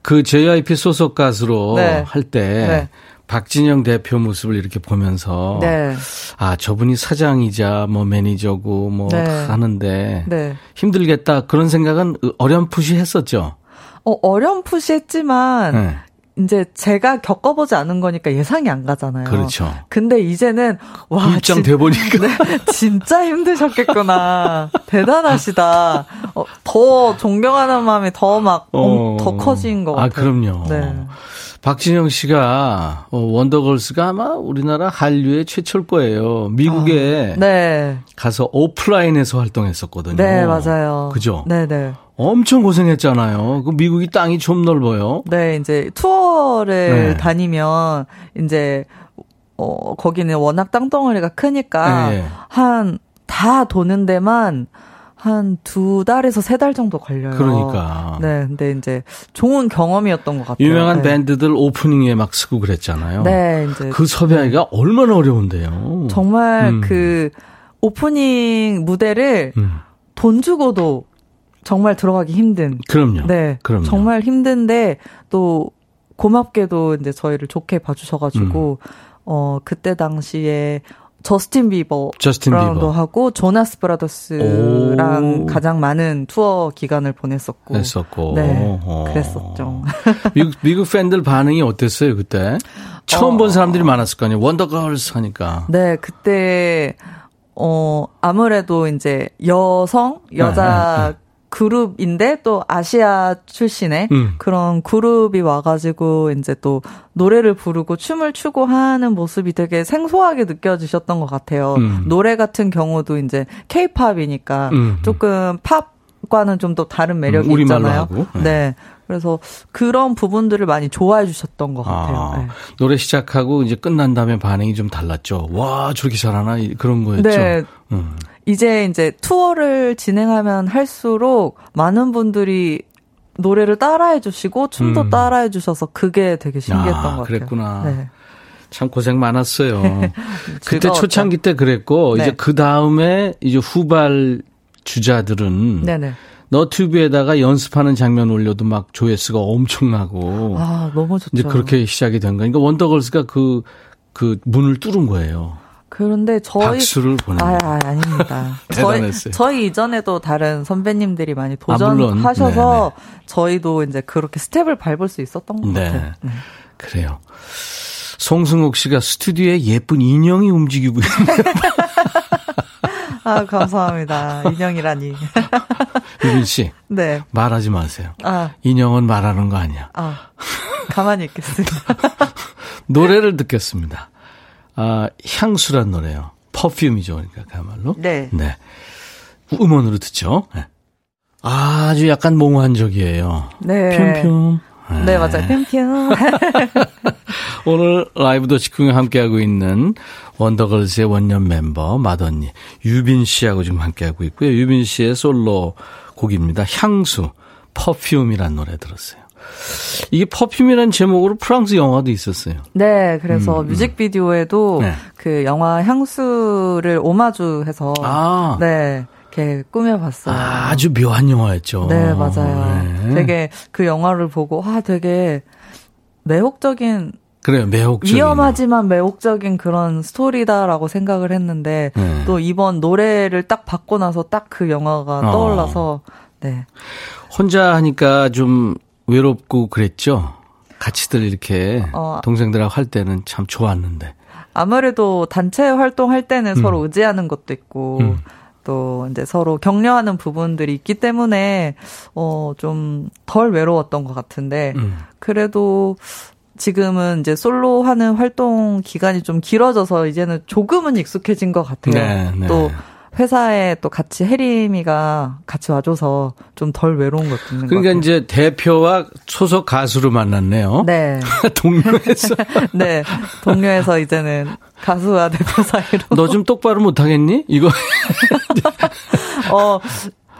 그 JYP 소속 가수로 네. 할 때, 박진영 대표 모습을 이렇게 보면서 네. 아 저분이 사장이자 뭐 매니저고 뭐다 네. 하는데 네. 힘들겠다 그런 생각은 어렴풋이 했었죠. 어 어렴풋이 했지만 네. 이제 제가 겪어보지 않은 거니까 예상이 안 가잖아요. 그렇죠. 근데 이제는 와 입장 돼 보니까 네, 진짜 힘드셨겠구나. 대단하시다. 어, 더 존경하는 마음이 더 막더 어, 커진 것 아, 같아요. 아 그럼요. 네. 박진영 씨가 어, 원더걸스가 아마 우리나라 한류의 최초일 거예요. 미국에 아, 네. 가서 오프라인에서 활동했었거든요. 네, 맞아요. 그죠? 네, 네. 엄청 고생했잖아요. 그 미국이 땅이 좀 넓어요. 네, 이제 투어를 네. 다니면 이제 어 거기는 워낙 땅덩어리가 크니까 네. 한다 도는 데만 한 두 달에서 세 달 정도 걸려요. 그러니까. 네, 근데 이제 좋은 경험이었던 것 같아요. 유명한 네. 밴드들 오프닝에 막 쓰고 그랬잖아요. 네, 이제 그 섭외하기가 네. 얼마나 어려운데요. 정말 음. 그 오프닝 무대를 음. 돈 주고도 정말 들어가기 힘든. 그럼요. 네, 그럼요. 정말 힘든데 또 고맙게도 이제 저희를 좋게 봐주셔가지고 음. 어 그때 당시에 저스틴 비버랑도 저스틴 비버. 하고 조나스 브라더스랑 오. 가장 많은 투어 기간을 보냈었고 했었고 네 어. 그랬었죠. 미국 미국 팬들 반응이 어땠어요 그때? 처음 어. 본 사람들이 많았을 거 아니에요. 원더걸스 하니까. 네 그때 어 아무래도 이제 여성 여자 네, 네, 네. 그룹인데 또 아시아 출신의 음. 그런 그룹이 와가지고 이제 또 노래를 부르고 춤을 추고 하는 모습이 되게 생소하게 느껴지셨던 것 같아요. 음. 노래 같은 경우도 이제 케이팝이니까 음. 조금 팝과는 좀 더 다른 매력이 음, 있잖아요. 네. 네. 그래서 그런 부분들을 많이 좋아해 주셨던 것 같아요. 아, 네. 노래 시작하고 이제 끝난 다음에 반응이 좀 달랐죠. 와, 저렇게 잘하나? 그런 거였죠. 네. 음. 이제 이제 투어를 진행하면 할수록 많은 분들이 노래를 따라해 주시고 춤도 음. 따라해 주셔서 그게 되게 신기했던 아, 것 같아요. 그랬구나. 네. 참 고생 많았어요. 그때 초창기 때 그랬고 네. 이제 그 다음에 이제 후발 주자들은 네네. 너튜브에다가 연습하는 장면 올려도 막 조회수가 엄청나고 아 너무 좋죠. 이제 그렇게 시작이 된 거니까 그러니까 원더걸스가 그그 그 문을 뚫은 거예요. 그런데 저희 박수를 보내 아, 아 아닙니다. 저희 저희 이전에도 다른 선배님들이 많이 도전하셔서 아, 저희도 이제 그렇게 스텝을 밟을 수 있었던 것 네. 같아요. 네. 그래요. 송승욱 씨가 스튜디오에 예쁜 인형이 움직이고 있네요. 아, 감사합니다. 인형이라니. 유빈 씨. 네. 말하지 마세요. 아. 인형은 말하는 거 아니야. 아. 가만히 있겠습니다. 노래를 듣겠습니다. 아, 향수란 노래요. 퍼퓸이죠. 그러니까 그야말로. 네. 네. 음원으로 듣죠. 네. 아주 약간 몽환적이에요. 네. 뿅뿅. 네, 네 맞아요. 뿅뿅. 오늘 라이브도 직후에 함께하고 있는 원더걸스의 원년 멤버 맏언니 유빈 씨하고 지금 함께하고 있고요. 유빈 씨의 솔로 곡입니다. 향수, Perfume이란 노래 들었어요. 이게 Perfume이라는 제목으로 프랑스 영화도 있었어요. 네, 그래서 음, 음. 뮤직비디오에도 네. 그 영화 향수를 오마주해서 아. 네. 이렇게 꾸며봤어요. 아, 아주 묘한 영화였죠. 네, 맞아요. 네. 되게 그 영화를 보고, 아, 되게 매혹적인 그래요, 매혹적인. 위험하지만 매혹적인 그런 스토리다라고 생각을 했는데, 네. 또 이번 노래를 딱 받고 나서 딱 그 영화가 어. 떠올라서, 네. 혼자 하니까 좀 외롭고 그랬죠? 같이들 이렇게 어, 동생들하고 할 때는 참 좋았는데. 아무래도 단체 활동할 때는 음. 서로 의지하는 것도 있고 음. 또 이제 서로 격려하는 부분들이 있기 때문에 어 좀 덜 외로웠던 것 같은데 음. 그래도 지금은 이제 솔로 하는 활동 기간이 좀 길어져서 이제는 조금은 익숙해진 것 같아요. 네, 네. 또 회사에 또 같이 혜림이가 같이 와줘서 좀 덜 외로운 것도 있는 그러니까 것 이제 대표와 소속 가수를 만났네요. 네. 동료에서. 네. 동료에서 이제는 가수와 대표 사이로. 너 좀 똑바로 못하겠니? 이거. 어,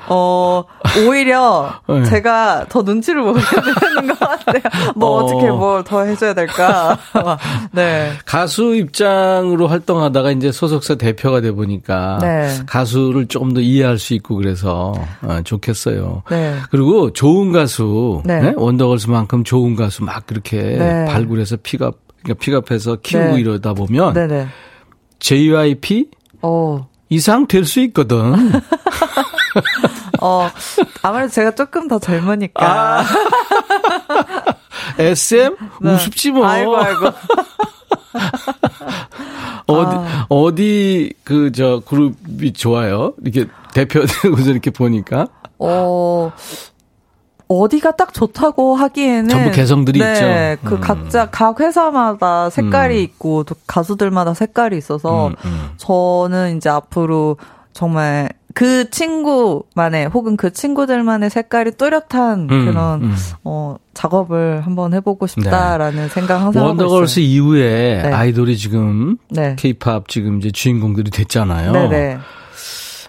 어, 오히려 네. 제가 더 눈치를 보게 되는 것 같아요. 뭐 어. 떻게 뭘 더 해줘야 될까. 네. 가수 입장으로 활동하다가 이제 소속사 대표가 돼 보니까 네. 가수를 조금 더 이해할 수 있고 그래서 어, 좋겠어요. 네. 그리고 좋은 가수, 네. 네? 원더걸스만큼 좋은 가수 막 그렇게 네. 발굴해서 픽업, 그러니까 픽업해서 키우고 네. 이러다 보면 JYP 어. 이상 될 수 있거든. 어, 아무래도 제가 조금 더 젊으니까. 아. SM? 네. 우습지 뭐. 아이고, 아이고. 어디, 아. 어디, 그, 저, 그룹이 좋아요? 이렇게 대표되고서 이렇게 보니까. 어, 어디가 딱 좋다고 하기에는 전부 개성들이 네, 있죠. 그 음. 각자 각 회사마다 색깔이 음. 있고 또 가수들마다 색깔이 있어서 음, 음. 저는 이제 앞으로 정말 그 친구만의 혹은 그 친구들만의 색깔이 뚜렷한 음, 그런 음. 어 작업을 한번 해보고 싶다라는 네. 생각 항상 원더걸스 이후에 네. 아이돌이 지금 네. K-팝 지금 이제 주인공들이 됐잖아요. 네네. 네.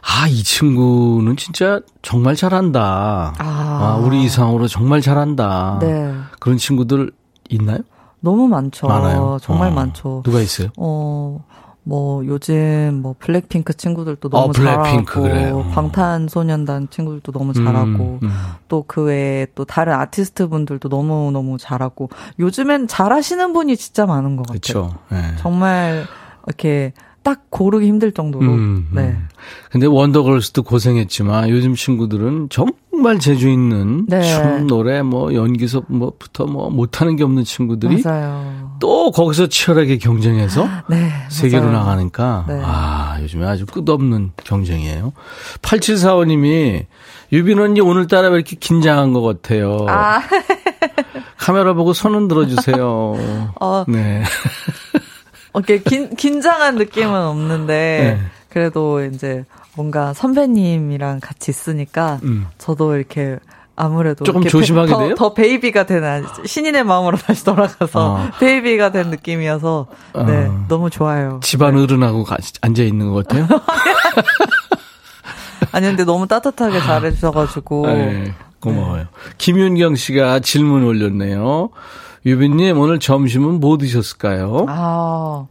아, 이 친구는 진짜 정말 잘한다. 아, 아 우리 이상으로 정말 잘한다. 네. 그런 친구들 있나요? 너무 많죠. 많아요. 정말 어. 많죠. 누가 있어요? 어, 뭐 요즘 뭐 블랙핑크 친구들도 너무 어, 잘하고 그래. 어. 방탄소년단 친구들도 너무 잘하고 음, 음. 또그 외에 또 다른 아티스트 분들도 너무 너무 잘하고 요즘엔 잘하시는 분이 진짜 많은 것 같아요. 그쵸. 네. 정말 이렇게 딱 고르기 힘들 정도로. 음, 음, 네. 근데 원더걸스도 고생했지만 요즘 친구들은 정말 재주 있는 네. 춤, 노래, 뭐 연기서 뭐부터 뭐 못하는 게 없는 친구들이 맞아요. 또 거기서 치열하게 경쟁해서 네, 세계로 맞아요. 나가니까 네. 아 요즘에 아주 끝없는 경쟁이에요. 8745님이 유빈 언니 오늘따라 왜 이렇게 긴장한 것 같아요. 아. 카메라 보고 손은 들어주세요. 어. 네. 이렇게 긴, 긴장한 느낌은 없는데, 네. 그래도 이제 뭔가 선배님이랑 같이 있으니까, 음. 저도 이렇게 아무래도 조금 조심하게 더, 돼요? 더 베이비가 되는 신인의 마음으로 다시 돌아가서 어. 베이비가 된 느낌이어서 네 어. 너무 좋아요. 집안 네. 어른하고 앉아 있는 것 같아요. 아니 근데 너무 따뜻하게 잘해주셔가지고 네, 고마워요. 네. 김윤경 씨가 질문 올렸네요. 유빈님 오늘 점심은 뭐 드셨을까요? 아,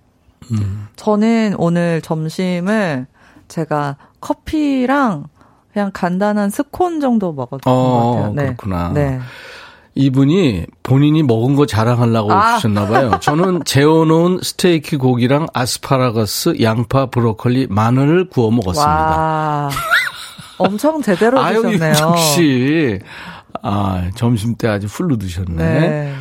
음. 저는 오늘 점심을 제가 커피랑 그냥 간단한 스콘 정도 먹었던 어, 것 같아요. 네. 그렇구나. 네. 이분이 본인이 먹은 거 자랑하려고 아. 주셨나 봐요. 저는 재워놓은 스테이크 고기랑 아스파라거스, 양파, 브로콜리, 마늘을 구워 먹었습니다. 와. 엄청 제대로 드셨네요. 아유, 역시 아, 점심 때 아주 풀로 드셨네. 네.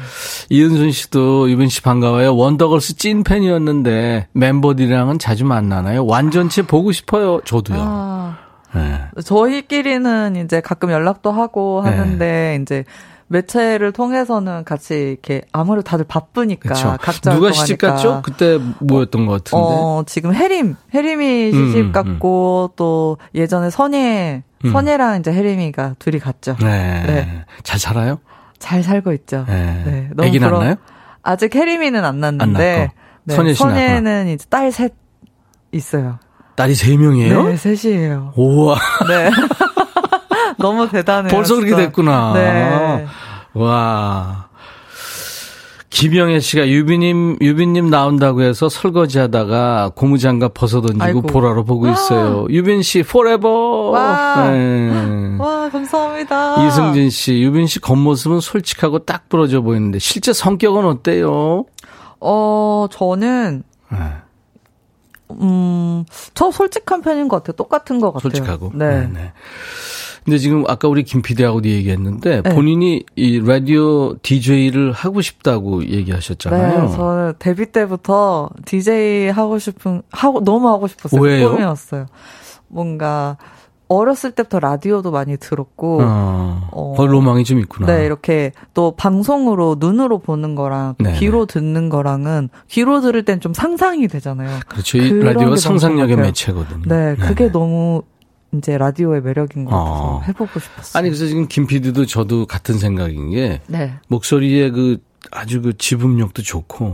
이은순 씨도 유빈 씨 반가워요. 원더걸스 찐 팬이었는데 멤버들이랑은 자주 만나나요? 완전체 보고 싶어요. 저도요. 아, 네. 저희끼리는 이제 가끔 연락도 하고 네. 하는데 네. 이제 매체를 통해서는 같이 이렇게 아무래도 다들 바쁘니까 그쵸. 각자 누가 시집 갔죠? 그때 뭐였던 것 같은데. 어, 지금 해림, 해림이 시집 음, 음, 갔고 음. 또 예전에 선예 음. 선예랑 이제 혜림이가 둘이 갔죠. 네. 네. 잘 살아요? 잘 살고 있죠. 네. 네. 너무 애기 부러... 낳나요? 아직 혜림이는 안 났는데. 안 네. 선예 씨 선예는 이제 딸 셋 있어요. 딸이 세 명이에요? 네, 셋이에요. 우와. 네. 너무 대단해요. 벌써 그렇게 됐구나. 네. 와. 김영애 씨가 유빈님, 유빈님 나온다고 해서 설거지 하다가 고무장갑 벗어 던지고 아이고. 보라로 보고 있어요. 와. 유빈 씨, forever. 와. 네. 와, 감사합니다. 이승진 씨, 유빈 씨 겉모습은 솔직하고 딱 부러져 보이는데 실제 성격은 어때요? 어, 저는, 네. 음, 저 솔직한 편인 것 같아요. 똑같은 것 같아요. 솔직하고. 네. 네, 네. 근데 지금 아까 우리 김 PD하고도 얘기했는데 네. 본인이 이 라디오 DJ를 하고 싶다고 얘기하셨잖아요. 네, 저는 데뷔 때부터 DJ 하고 싶은 하고 너무 하고 싶었어요. 왜요? 꿈이었어요. 뭔가 어렸을 때부터 라디오도 많이 들었고, 어, 어, 로망이 좀 있구나. 네, 이렇게 또 방송으로 눈으로 보는 거랑 네 귀로 듣는 거랑은 귀로 들을 땐 좀 상상이 되잖아요. 그렇죠. 이 라디오가 상상력의 매체거든요. 네, 그게 네네. 너무 이제 라디오의 매력인 것 같아서 어. 해보고 싶었어요. 아니 그래서 지금 김 PD도 저도 같은 생각인 게 네. 목소리의 그 아주 그 지분력도 좋고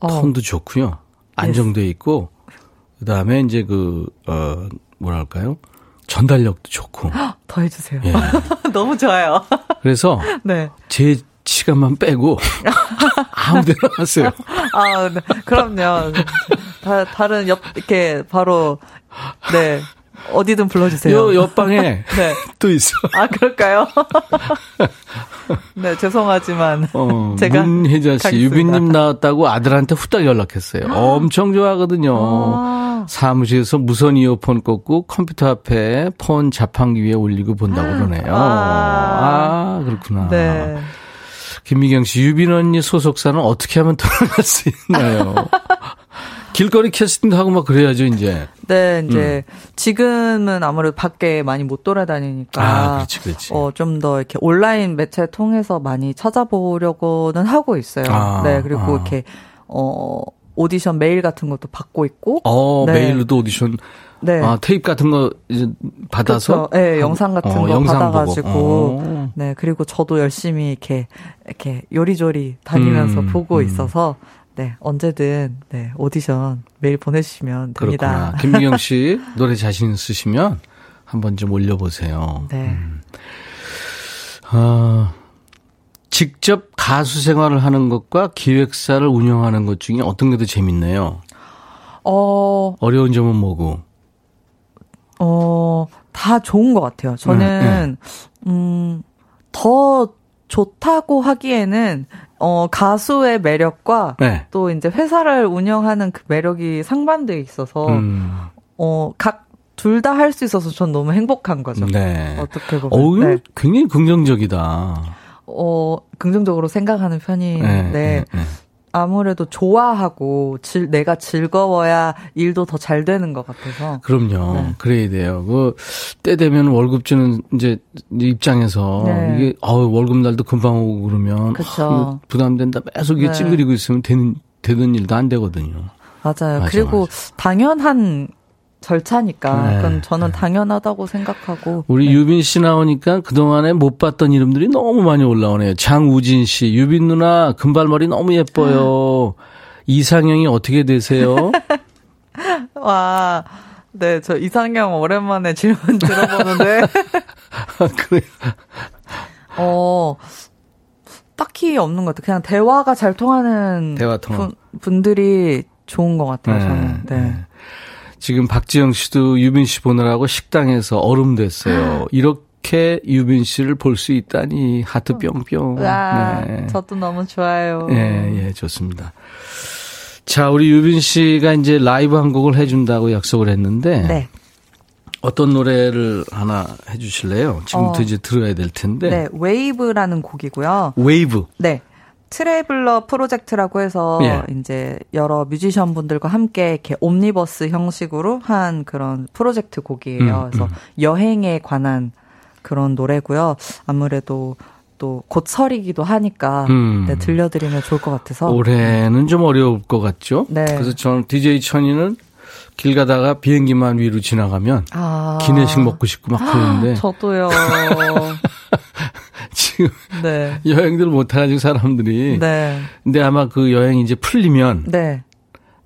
어. 톤도 좋고요. 안정돼 있고 그 다음에 이제 그어 뭐랄까요? 전달력도 좋고. 더 해주세요. 예. 너무 좋아요. 그래서 네. 제 시간만 빼고 아무데나 하세요. 아, 네. 그럼요. 다, 다른 옆 이렇게 바로 네 어디든 불러주세요. 요 옆방에 네. 또 있어. 아 그럴까요? 네 죄송하지만 어, 제가 문혜자 씨 유빈님 나왔다고 아들한테 후딱 연락했어요. 엄청 좋아하거든요. 아. 사무실에서 무선 이어폰 꽂고 컴퓨터 앞에 폰 자판기 위에 올리고 본다고 그러네요. 아, 아 그렇구나. 네. 김미경 씨, 유빈 언니 소속사는 어떻게 하면 돌아갈 수 있나요? 길거리 캐스팅도 하고 막 그래야죠, 이제. 네, 이제 음. 지금은 아무래도 밖에 많이 못 돌아다니니까 아, 그렇지, 그렇지. 어, 좀 더 이렇게 온라인 매체 통해서 많이 찾아보려고는 하고 있어요. 아, 네, 그리고 아. 이렇게 어 오디션 메일 같은 것도 받고 있고. 어, 네. 메일로도 오디션 네. 아, 테이프 같은 거 이제 받아서 그렇죠. 네, 영상 같은 어, 거 받아 가지고 어. 네, 그리고 저도 열심히 이렇게 이렇게 요리조리 다니면서 음, 보고 음. 있어서 네, 언제든 네, 오디션 메일 보내주시면 됩니다. 그렇구나. 김미경 씨 노래 자신 있으시면 한번 좀 올려보세요. 네. 음. 아, 직접 가수 생활을 하는 것과 기획사를 운영하는 것 중에 어떤 게 더 재밌나요? 어, 어려운 점은 뭐고? 어, 다 좋은 것 같아요. 저는, 네, 네. 음, 더 좋다고 하기에는 어, 가수의 매력과 네. 또 이제 회사를 운영하는 그 매력이 상반되어 있어서 음. 어, 각 둘 다 할 수 있어서 전 너무 행복한 거죠. 네. 어떻게 보면. 어우, 네. 굉장히 긍정적이다. 어, 긍정적으로 생각하는 편인데 네, 네, 네. 아무래도 좋아하고 즐, 내가 즐거워야 일도 더 잘 되는 것 같아서. 그럼요. 네. 그래야 돼요. 그, 때 되면 월급 주는 이제 입장에서 네. 이게, 어우, 월급 날도 금방 오고 그러면. 그쵸. 부담된다. 계속 이게 네. 찡그리고 있으면 되는, 되는 일도 안 되거든요. 맞아요. 맞아, 그리고 맞아. 당연한 절차니까 네. 그건 저는 당연하다고 생각하고 우리 네. 유빈 씨 나오니까 그동안에 못 봤던 이름들이 너무 많이 올라오네요. 장우진 씨, 유빈 누나 금발머리 너무 예뻐요. 이상형이 어떻게 되세요? 와. 네, 저 이상형 오랜만에 질문 들어보는데. 그래. 어, 딱히 없는 것 같아요. 그냥 대화가 잘 통하는 대화 통 분들이 좋은 것 같아요, 네, 저는. 네. 네. 지금 박지영 씨도 유빈 씨 보느라고 식당에서 얼음 됐어요. 이렇게 유빈 씨를 볼 수 있다니 하트 뿅뿅. 와, 네. 저도 너무 좋아요. 예, 예, 좋습니다. 자, 우리 유빈 씨가 이제 라이브 한 곡을 해준다고 약속을 했는데. 네. 어떤 노래를 하나 해주실래요? 지금부터 어, 이제 들어야 될 텐데. 네, 웨이브라는 곡이고요. 웨이브. 네. Traveler Project라고 해서 예. 이제 여러 뮤지션 분들과 함께 이렇게 옴니버스 형식으로 한 그런 프로젝트 곡이에요. 음, 그래서 음. 여행에 관한 그런 노래고요. 아무래도 또 곧 설이기도 하니까 음. 네, 들려드리면 좋을 것 같아서 올해는 좀 어려울 것 같죠. 네. 그래서 저는 DJ 천이는 길 가다가 비행기만 위로 지나가면 아. 기내식 먹고 싶고 막 그러는데 저도요. 지금 네. 여행들 못 해가지고 사람들이. 네. 근데 아마 그 여행 이제 풀리면 네.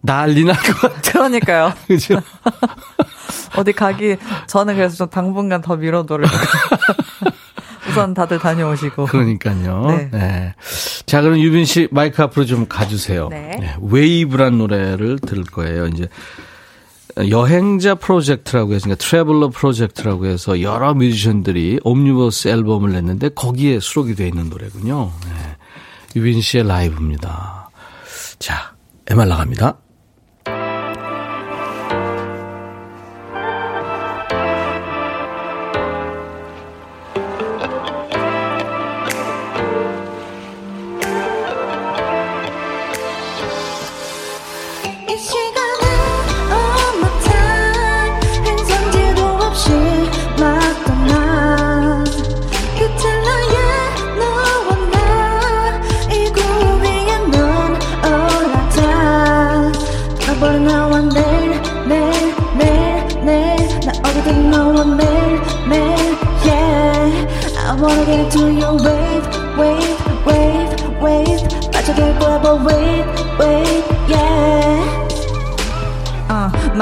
난리 날 것 같아요. 그러니까요. 그죠? 어디 가기 저는 그래서 좀 당분간 더 미뤄둬를. 우선 다들 다녀오시고. 그러니까요. 네. 네. 자, 그럼 유빈 씨 마이크 앞으로 좀 가주세요. 네. 네. 웨이브란 노래를 들을 거예요. 이제 여행자 프로젝트라고 해서, 그러니까 Traveler Project라고 해서 여러 뮤지션들이 옴니버스 앨범을 냈는데 거기에 수록이 되어 있는 노래군요. 네. 유빈 씨의 라이브입니다. 자, MR 나갑니다.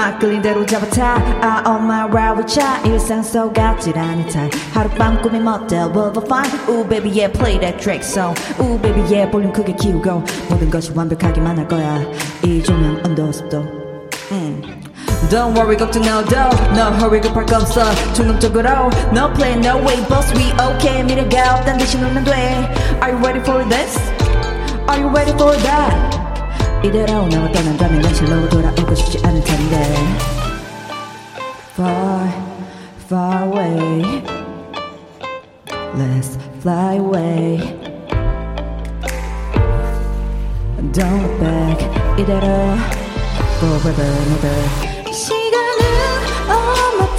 막 끌린 대로 잡아타 I on my ride with ya 일상 속 같질 않은 타입 하룻밤 꿈이 멋대 will be fine Ooh baby yeah play that track song Ooh baby yeah 볼륨 크게 키우고 모든 것이 완벽하기만 할 거야 이 조명 온도 습도 음. Don't worry 걱정 no do No hurry 급할 거 없어 충동적으로 No play no way boss we okay 미래가 없단 듯이 놀면 돼 Are you ready for this? Are you ready for that? 이대로 나와 떠난다면 현실로 돌아오고 싶지 않을 텐데 Far, far away Let's fly away Don't look back 이대로 Forever and ever 시간은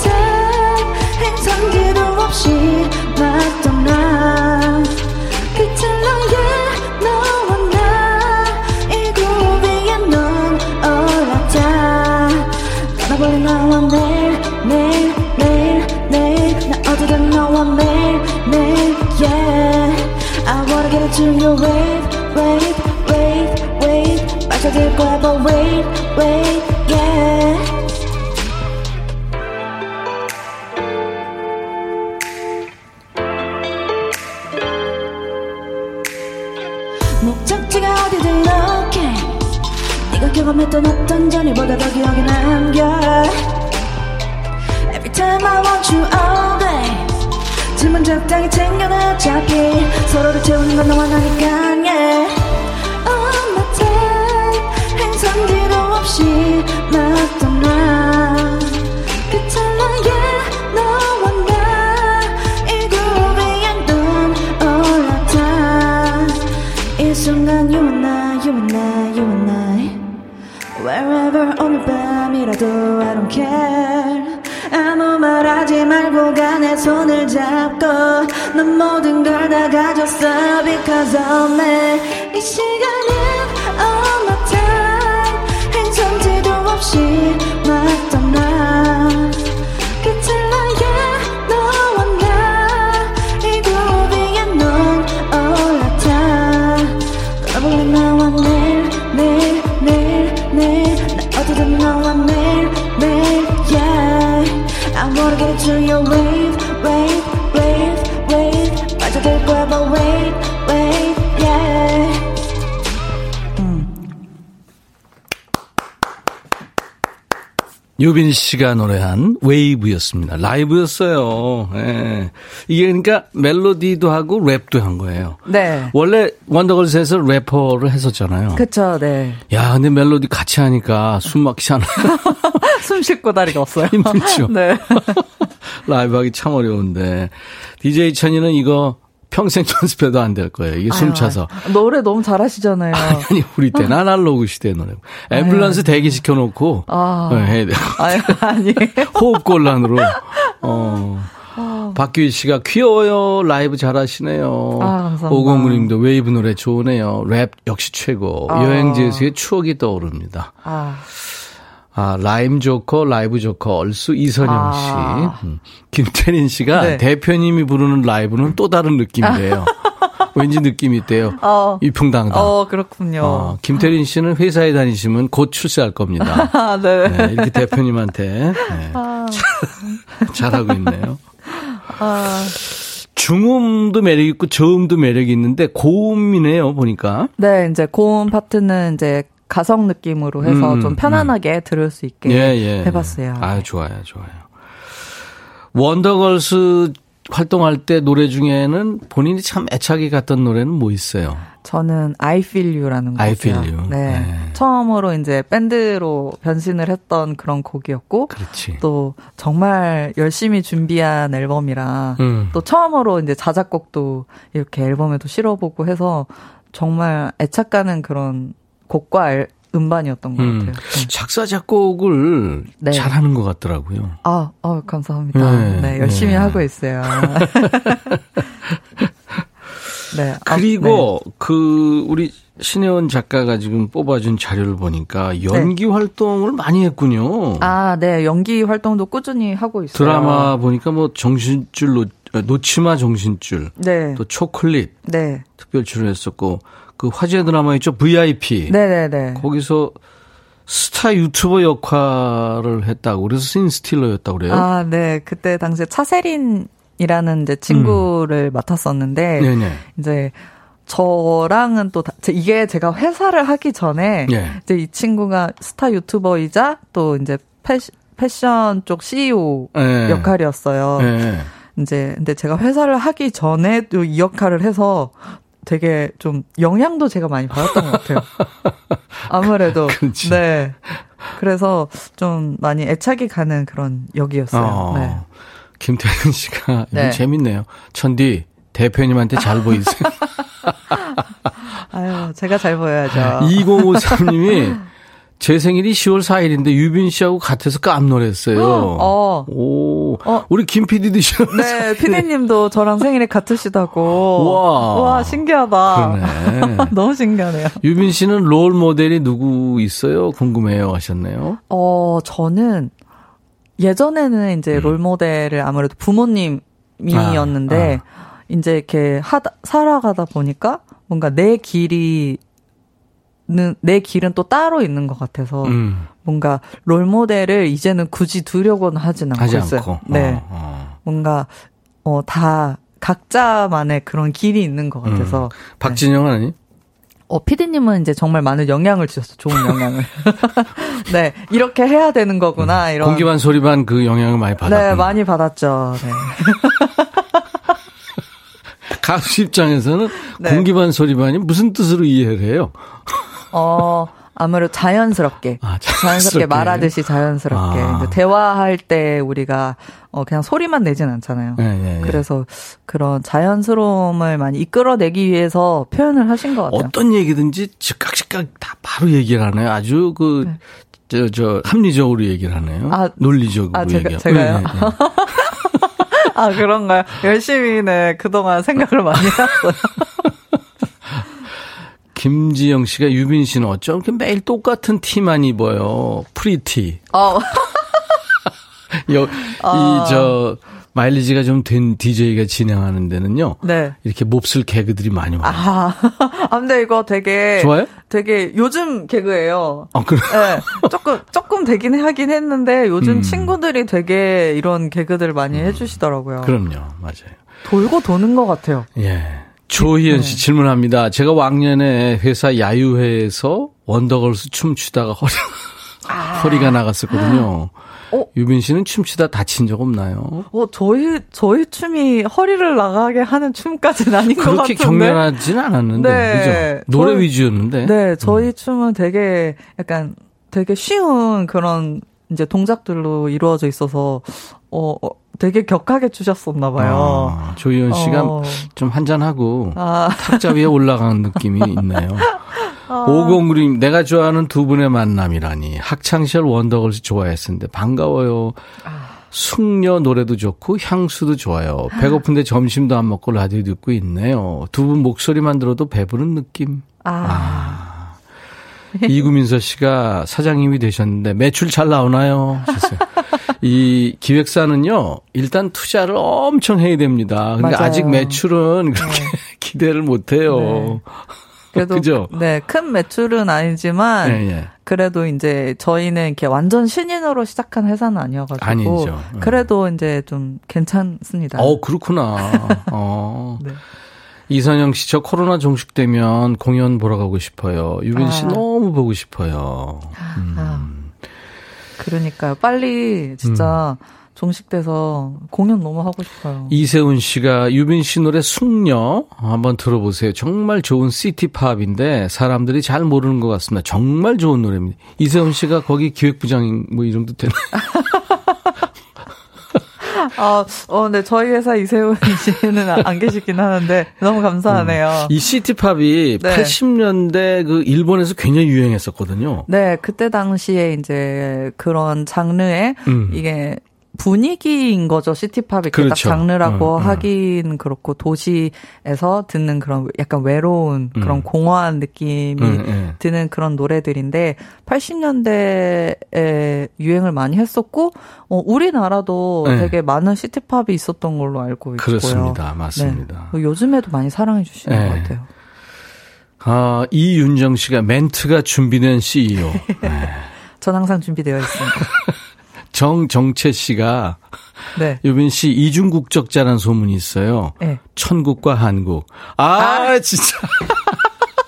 time 행성지도 없이 막 떠나 to your wave, wave, wave, wave. Back to the grab a wave, wave, yeah. 가졌어 because of me 이 시간은 all my time 행선지도 없이 막 유빈 씨가 노래한 웨이브였습니다. 라이브였어요. 예. 이게 그러니까 멜로디도 하고 랩도 한 거예요. 네. 원래 원더걸스에서 래퍼를 했었잖아요. 그쵸, 네. 야, 근데 멜로디 같이 하니까 숨 막히지 않아요? 숨 쉴고 다리가 없어요. 힘들죠. 네. 라이브 하기 참 어려운데. DJ 천이는 이거 평생 연습해도 안 될 거예요. 이게 숨 차서. 노래 너무 잘하시잖아요. 아니, 우리 때는 아날로그 시대 노래. 앰뷸런스 대기 시켜 놓고 아. 네, 해야 돼요. 아니, 아니. 호흡 곤란으로. 어. 박규희 씨가 귀여워요. 라이브 잘하시네요. 아. 오공구 님도 웨이브 노래 좋으네요. 랩 역시 최고. 아. 여행지에서의 추억이 떠오릅니다. 아. 아, 라임 좋고, 라이브 좋고, 얼쑤 이선영 아. 씨. 음. 김태린 씨가 네. 대표님이 부르는 라이브는 또 다른 느낌이에요. 왠지 느낌이 있대요. 어. 위풍당당. 어, 그렇군요. 어, 김태린 씨는 회사에 다니시면 곧 출세할 겁니다. 아, 네. 네, 이렇게 대표님한테 네, 잘, 잘하고 있네요. 아. 중음도 매력 있고 저음도 매력이 있는데 고음이네요 보니까. 네, 이제 고음 파트는 이제 가성 느낌으로 해서 음, 좀 편안하게 들을 수 있게 예, 예. 해봤어요. 아 좋아요, 좋아요. 원더걸스 활동할 때 노래 중에는 본인이 참 애착이 갔던 노래는 뭐 있어요? 저는 I Feel You라는 곡이요. I Feel You. 네. 네. 처음으로 이제 밴드로 변신을 했던 그런 곡이었고 그렇지. 또 정말 열심히 준비한 앨범이라 음. 또 처음으로 이제 자작곡도 이렇게 앨범에도 실어보고 해서 정말 애착 가는 그런 곡과 앨- 음반이었던 것 음. 같아요. 네. 작사 작곡을 네. 잘하는 것 같더라고요. 아, 어, 감사합니다. 네, 네, 열심히 네. 하고 있어요. 네. 아, 그리고 그 우리 신혜원 작가가 지금 뽑아준 자료를 보니까 연기 활동을 많이 했군요. 네. 아, 네. 연기 활동도 꾸준히 하고 있어요. 드라마 보니까 뭐 정신줄 놓 노치마 정신줄, 네. 또 초콜릿, 네. 특별 출연했었고 그 화제 드라마 있죠 VIP, 네네네. 거기서 스타 유튜버 역할을 했다고 그래서 신 스틸러였다고 그래요. 아, 네. 그때 당시에 차세린이라는 이제 친구를 음. 맡았었는데 네네. 이제 저랑은 또 다, 이게 제가 회사를 하기 전에 네. 이제 이 친구가 스타 유튜버이자 또 이제 패시, 패션 쪽 CEO 네. 역할이었어요. 네. 이제 근데 제가 회사를 하기 전에 또 이 역할을 해서 되게 좀 영향도 제가 많이 받았던 것 같아요. 아무래도 그렇지. 네. 그래서 좀 많이 애착이 가는 그런 역이었어요. 어, 네. 김태현 씨가 네. 재밌네요. 천디 대표님한테 잘 보이세요? 아유, 제가 잘 보여야죠. 2053님이 제 생일이 10월 4일인데 유빈 씨하고 같아서 깜놀했어요. 어. 오. 어. 우리 김 PD도 10월 네, PD님도 저랑 생일이 같으시다고. 와. 와, 신기하다. 너무 신기하네요. 유빈 씨는 롤 모델이 누구 있어요? 궁금해요 하셨네요. 어, 저는 예전에는 이제 음. 롤 모델을 아무래도 부모님이었는데 아, 아. 이제 이렇게 하다 살아가다 보니까 뭔가 내 길이 내 길은 또 따로 있는 것 같아서 음. 뭔가 롤 모델을 이제는 굳이 두려고는 하진 않고 하지 있어요. 않고. 네, 어, 어. 뭔가 어 다 각자만의 그런 길이 있는 것 같아서. 음. 박진영 아니? 어, 피디님은 이제 정말 많은 영향을 주셨어, 좋은 영향을. 네, 이렇게 해야 되는 거구나, 음. 이런. 공기반 소리반 그 영향을 많이 받았고. 네, 많이 받았죠, 네. 가수 입장에서는 네. 공기반 소리반이 무슨 뜻으로 이해를 해요? 어, 아무래도 자연스럽게, 아, 자연스럽게. 자연스럽게 말하듯이 자연스럽게 아. 대화할 때 우리가 어 그냥 소리만 내진 않잖아요. 네, 네, 네. 그래서 그런 자연스러움을 많이 이끌어내기 위해서 표현을 하신 것 같아요. 어떤 얘기든지 즉각 즉각 다 바로 얘기를 하네요. 아주 그 네. 저, 저, 합리적으로 얘기를 하네요. 아, 논리적으로 아, 제가, 얘기하고. 제가요? 네, 네. 아, 그런가요? 열심히, 네, 그동안 생각을 많이 했어요. 김지영 씨가 유빈 씨는 어쩜 이렇게 매일 똑같은 티만 입어요. Pretty. 어. 여, 어. 이, 저, 마일리지가 좀 된 DJ가 진행하는 데는요. 네. 이렇게 몹쓸 개그들이 많이 와요. 아, 아 근데 이거 되게. 좋아요? 되게 요즘 개그예요. 아, 그래? 네. 조금, 조금 되긴 하긴 했는데 요즘 음. 친구들이 되게 이런 개그들 많이 음. 해주시더라고요. 그럼요. 맞아요. 돌고 도는 것 같아요. 예. 조희연 씨 네. 질문합니다. 제가 왕년에 회사 야유회에서 원더걸스 춤추다가 허리, 아. 허리가 나갔었거든요. 어? 유빈 씨는 춤추다 다친 적 없나요? 어, 저희, 저희 춤이 허리를 나가게 하는 춤까지는 아닌 것 같은데. 그렇게 격렬하진 않았는데. 네. 그죠? 노래 저희, 위주였는데. 네, 저희 음. 춤은 되게 약간 되게 쉬운 그런 이제 동작들로 이루어져 있어서, 어, 어 되게 격하게 추셨었나 봐요. 아, 조희연 씨가 어. 좀 한잔하고 아. 탁자 위에 올라가는 느낌이 있네요. 아. 오공그림 내가 좋아하는 두 분의 만남이라니 학창시절 원더걸스 좋아했었는데 반가워요. 아. 숙녀 노래도 좋고 향수도 좋아요. 배고픈데 점심도 안 먹고 라디오 듣고 있네요. 두 분 목소리만 들어도 배부른 느낌. 아. 아. 이구민서 씨가 사장님이 되셨는데 매출 잘 나오나요? 하셨어요. 이 기획사는요, 일단 투자를 엄청 해야 됩니다. 근데 맞아요. 아직 매출은 그렇게 네. 기대를 못 해요. 네. 그래도 그죠? 네, 큰 매출은 아니지만 네, 네. 그래도 이제 저희는 이렇게 완전 신인으로 시작한 회사는 아니어가지고 아니죠. 네. 그래도 이제 좀 괜찮습니다. 어, 그렇구나. 어. 네. 이선영 씨, 저 코로나 종식되면 공연 보러 가고 싶어요. 유빈 씨 아. 너무 보고 싶어요. 음. 아. 그러니까요. 빨리 진짜 음. 종식돼서 공연 너무 하고 싶어요. 이세훈 씨가 유빈 씨 노래 숙녀 한번 들어보세요. 정말 좋은 시티팝인데 사람들이 잘 모르는 것 같습니다. 정말 좋은 노래입니다. 이세훈 씨가 거기 기획부장 뭐 이름도 되나? 아, 어, 네, 저희 회사 이세훈 씨는 안 계시긴 하는데 너무 감사하네요. 음. 이 시티팝이 네. 80년대 그 일본에서 굉장히 유행했었거든요. 네, 그때 당시에 이제 그런 장르에 음. 이게 분위기인 거죠. 시티팝이 그렇죠. 딱 장르라고 음, 음. 하긴 그렇고 도시에서 듣는 그런 약간 외로운 음. 그런 공허한 느낌이 음, 예. 드는 그런 노래들인데 80년대에 유행을 많이 했었고 어, 우리나라도 네. 되게 많은 시티팝이 있었던 걸로 알고 있고요. 그렇습니다. 맞습니다. 네. 요즘에도 많이 사랑해 주시는 네. 것 같아요. 아, 이윤정 씨가 멘트가 준비된 CEO. 네. 전 항상 준비되어 있습니다. 정정채 씨가 네. 유빈 씨 이중국적자라는 소문이 있어요. 네. 천국과 한국. 아, 아. 진짜.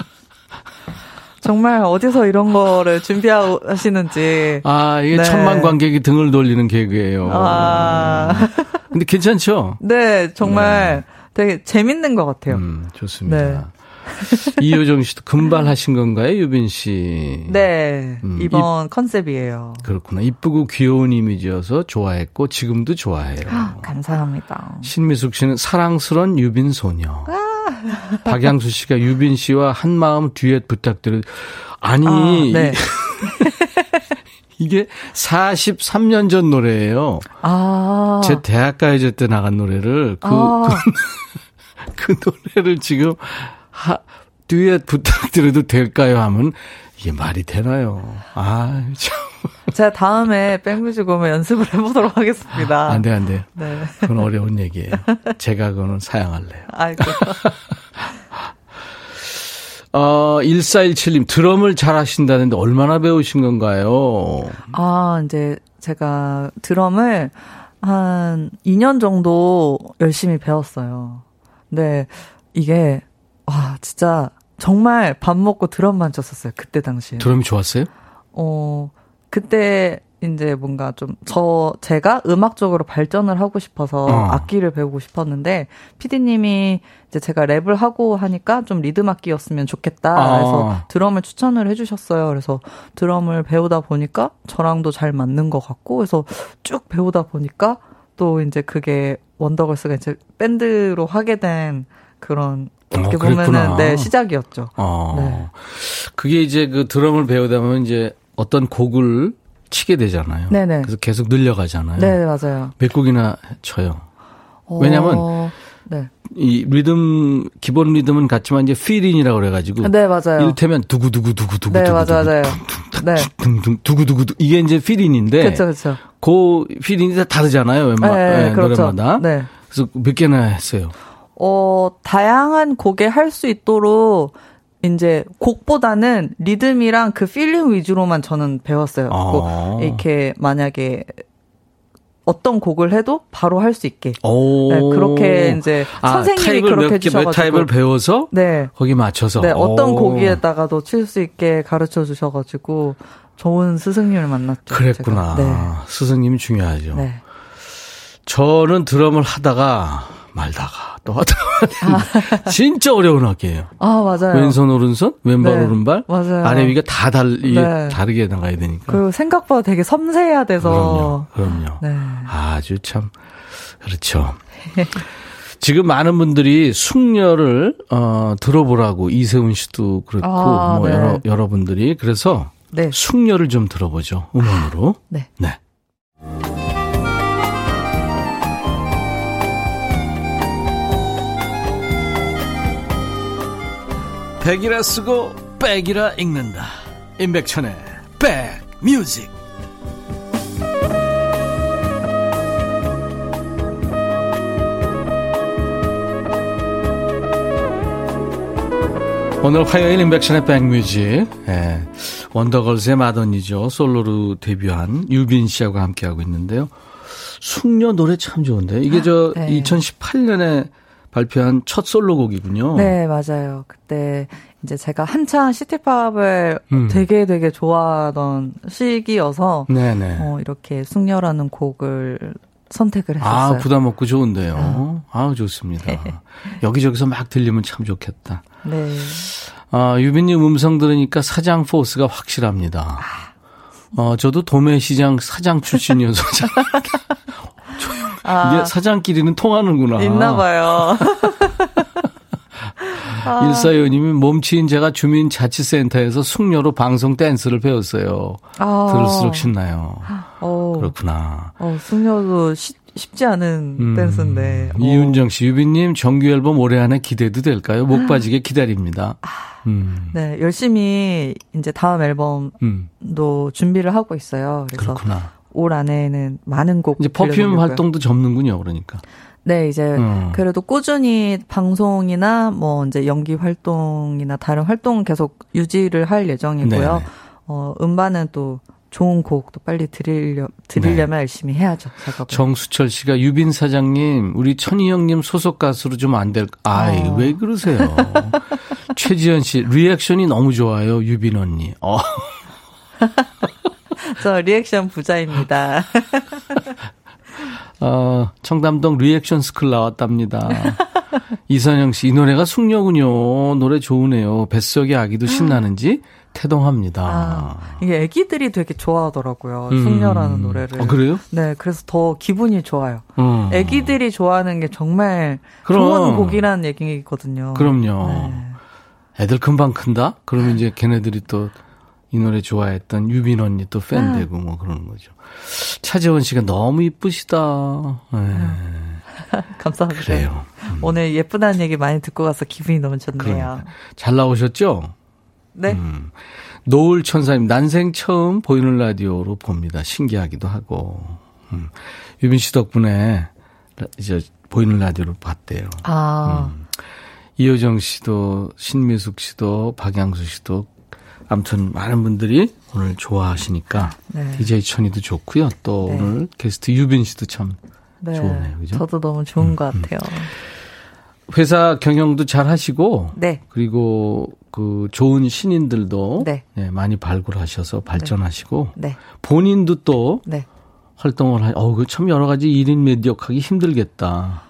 정말 어디서 이런 거를 준비하시는지. 아, 이게 네. 천만 관객이 등을 돌리는 개그예요. 아. 근데 괜찮죠? 네, 정말 네. 되게 재밌는 것 같아요. 음, 좋습니다. 네. 이효정 씨도 금발 하신 건가요, 유빈 씨? 네. 음, 이번 이, 컨셉이에요. 그렇구나. 이쁘고 귀여운 이미지여서 좋아했고, 지금도 좋아해요. 감사합니다. 신미숙 씨는 사랑스런 유빈 소녀. 아. 박양수 씨가 유빈 씨와 한 마음 듀엣 부탁드려. 아니. 아, 네. 이게 43년 전 노래예요. 아. 제 대학가요제 때 나간 노래를 그, 아. 그, 그 노래를 지금 하, 듀엣 부탁드려도 될까요? 하면 이게 말이 되나요? 아, 참. 제가 다음에 백뮤직 오면 연습을 해보도록 하겠습니다. 아, 안 돼, 안 돼. 네. 그건 어려운 얘기예요. 제가 그거는 사양할래요. 아이고. 어, 1417님, 드럼을 잘 하신다는데 얼마나 배우신 건가요? 아, 이제 제가 드럼을 한 2년 정도 열심히 배웠어요. 근데 이게 와, 진짜 정말 밥 먹고 드럼만 쳤었어요. 그때 당시에. 드럼이 좋았어요? 어, 그때 이제 뭔가 좀 저 제가 음악적으로 발전을 하고 싶어서 어. 악기를 배우고 싶었는데 피디님이 이제 제가 랩을 하고 하니까 좀 리듬 악기였으면 좋겠다 그래서 어. 드럼을 추천을 해주셨어요. 그래서 드럼을 배우다 보니까 저랑도 잘 맞는 것 같고 그래서 쭉 배우다 보니까 또 이제 그게 원더걸스가 이제 밴드로 하게 된 그런 어떻게 어, 보면은 네 시작이었죠. 어. 네. 그게 이제 그 드럼을 배우다 보면 이제 어떤 곡을 치게 되잖아요. 네네. 그래서 계속 늘려가잖아요. 네 맞아요. 몇 곡이나 쳐요. 어... 네. 이 리듬 기본 리듬은 같지만 이제 fill-in이라고 그래가지고 네 맞아요. 이를테면 두구 두구 두구 두구 네 맞아요 맞아요. 네 두구 두구 두 이게 이제 fill-in인데 그렇죠 그렇죠. 그 fill-in이 다 다르잖아요 웬만 네, 네, 그렇죠. 노래마다. 네. 그래서 몇 개나 했어요. 어, 다양한 곡에 할 수 있도록 이제 곡보다는 리듬이랑 그 fill-in 위주로만 저는 배웠어요. 아. 이렇게 만약에 어떤 곡을 해도 바로 할 수 있게. 네, 그렇게 이제 아, 선생님이 그렇게 몇, 주셔가지고 몇 타입을 배워서 네. 거기 맞춰서 네, 어떤 곡에다가도 칠 수 있게 가르쳐 주셔가지고 좋은 스승님을 만났죠. 그랬구나. 네. 스승님이 중요하죠. 네. 저는 드럼을 하다가 말다가 또 하다가 아. 진짜 어려운 악기예요. 아 맞아요. 왼손 오른손, 왼발 네. 오른발, 맞아요. 아래 위가 다 달, 네. 다르게 나가야 되니까. 그리고 생각보다 되게 섬세해야 돼서. 그럼요, 그럼요. 네. 아주 참 그렇죠. 지금 많은 분들이 숙녀를 어, 들어보라고 이세훈 씨도 그렇고 아, 뭐 네. 여러 여러분들이 그래서 네. 숙녀를 좀 들어보죠 음원으로. 네. 네. 백이라 쓰고 백이라 읽는다. 임백천의 백뮤직. 오늘 화요일 임백천의 백뮤직. 예. 원더걸스의 마더니죠. 솔로로 데뷔한 유빈 씨하고 함께하고 있는데요. 숙녀 노래 참 좋은데. 이게 저 아, 네. 2018년에 발표한 첫 솔로곡이군요. 네, 맞아요. 그때 이제 제가 한창 시티팝을 음. 되게 되게 좋아하던 시기여서 네네. 어, 이렇게 숙녀라는 곡을 선택을 했었어요. 아, 부담 없고 좋은데요. 아, 아 좋습니다. 네. 여기저기서 막 들리면 참 좋겠다. 네. 아, 유빈님 음성 들으니까 사장 포스가 확실합니다. 아. 어, 저도 도매시장 사장 출신이어서 아. 이게 사장끼리는 통하는구나. 있나 봐요. 아. 일사위원님이 몸치인 제가 주민자치센터에서 숙녀로 방송 댄스를 배웠어요. 아. 들을수록 신나요. 어. 그렇구나. 어, 숙녀도 시, 쉽지 않은 음. 댄스인데. 어. 이윤정 씨, 유빈님 정규 앨범 올해 안에 기대도 될까요? 목 빠지게 기다립니다. 아. 음. 네, 열심히 이제 다음 앨범도 음. 준비를 하고 있어요. 그래서 그렇구나. 올 안에는 많은 곡 이제 퍼퓸 활동도 접는군요, 그러니까. 네, 이제 음. 그래도 꾸준히 방송이나 뭐 이제 연기 활동이나 다른 활동 계속 유지를 할 예정이고요. 네. 어, 음반은 또 좋은 곡도 빨리 드리려, 드리려면 네. 열심히 해야죠, 작업을. 정수철 씨가 유빈 사장님, 우리 천희 형님 소속 가수로 좀 안 될, 아이, 어. 왜 그러세요? 최지현 씨, 리액션이 너무 좋아요, 유빈 언니. 어. 저 리액션 부자입니다. 어, 청담동 리액션 스쿨 나왔답니다. 이선영 씨, 이 노래가 숙녀군요. 노래 좋으네요. 뱃속의 아기도 신나는지 태동합니다. 아, 이게 아기들이 되게 좋아하더라고요. 음. 숙녀라는 노래를. 아, 그래요? 네, 그래서 더 기분이 좋아요. 음. 아기들이 좋아하는 게 정말 그럼. 좋은 곡이라는 얘기거든요. 그럼요. 네. 애들 금방 큰다? 그러면 이제 걔네들이 또 이 노래 좋아했던 유빈 언니 또 팬 되고 뭐 그러는 거죠. 차재원 씨가 너무 이쁘시다. 네. 감사합니다. 그래요. 음. 오늘 예쁘다는 얘기 많이 듣고 가서 기분이 너무 좋네요. 그러니까. 잘 나오셨죠? 네. 음. 노을 천사님, 난생 처음 보이는 라디오로 봅니다. 신기하기도 하고. 음. 유빈 씨 덕분에 이제 보이는 라디오를 봤대요. 아. 음. 이효정 씨도, 신미숙 씨도, 박양수 씨도, 아무튼 많은 분들이 오늘 좋아하시니까 네. DJ 천이도 좋고요. 또 네. 오늘 게스트 유빈 씨도 참 네. 좋네요. 그죠? 저도 너무 좋은 음, 것 음. 같아요. 회사 경영도 잘 하시고 네. 그리고 그 좋은 신인들도 네. 네, 많이 발굴하셔서 발전하시고 네. 네. 본인도 또 네. 활동을 하. 어, 그 참 여러 가지 일인 매디역하기 힘들겠다.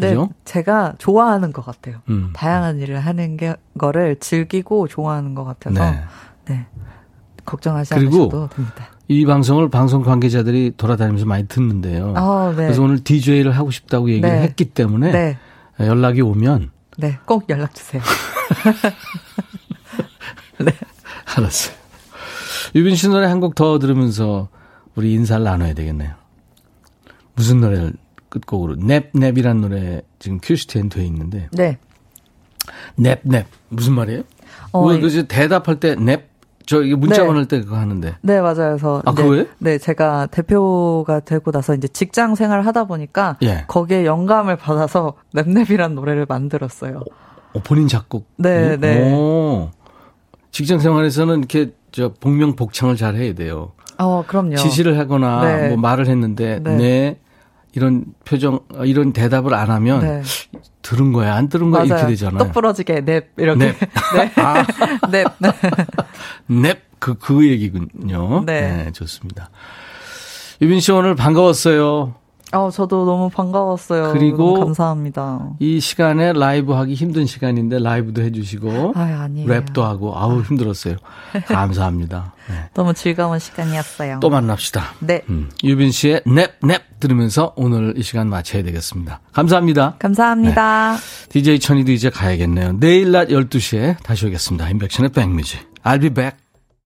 네, 그죠? 제가 좋아하는 것 같아요. 음. 다양한 일을 하는 게 거를 즐기고 좋아하는 것 같아서 네, 네. 걱정하지 않으셔도 됩니다. 이 방송을 방송 관계자들이 돌아다니면서 많이 듣는데요. 아, 네. 그래서 오늘 DJ를 하고 싶다고 얘기를 네. 했기 때문에 네. 연락이 오면 네, 꼭 연락 주세요. 네. 알았어요. 유빈 씨 노래 한 곡 더 들으면서 우리 인사를 나눠야 되겠네요. 무슨 노래를 끝곡으로 넵 넵이라는 노래 지금 큐시트엔 돼 있는데. 네. 넵넵 무슨 말이에요? 어, 왜 그지 대답할 때 넵? 저 이게 문자 네. 보낼 때 그거 하는데. 네 맞아요. 그래서 아 그거예요? 네 제가 대표가 되고 나서 이제 직장 생활을 하다 보니까 예. 거기에 영감을 받아서 넵넵이라는 노래를 만들었어요. 어, 본인 작곡. 네 네. 오. 직장 생활에서는 이렇게 저 복명 복창을 잘 해야 돼요. 어 그럼요. 지시를 하거나 네. 뭐 말을 했는데 네. 네. 이런 표정, 이런 대답을 안 하면 네. 들은 거야, 안 들은 거야 이렇게 되잖아요. 똑부러지게 넵 이렇게. 넵. 네. 아. 넵. 넵. 그, 그 얘기군요. 네. 네 좋습니다. 유빈 씨 오늘 반가웠어요. 어, 저도 너무 반가웠어요. 그리고 감사합니다. 이 시간에 라이브 하기 힘든 시간인데 라이브도 해주시고 아, 랩도 하고 아우 힘들었어요. 감사합니다. 네. 너무 즐거운 시간이었어요. 또 만납시다. 네. 음, 유빈 씨의 넵넵 들으면서 오늘 이 시간 마쳐야 되겠습니다. 감사합니다. 감사합니다. 네. DJ 천이도 이제 가야겠네요. 내일 낮 12시에 다시 오겠습니다. 인백션의 백뮤직. I'll be back.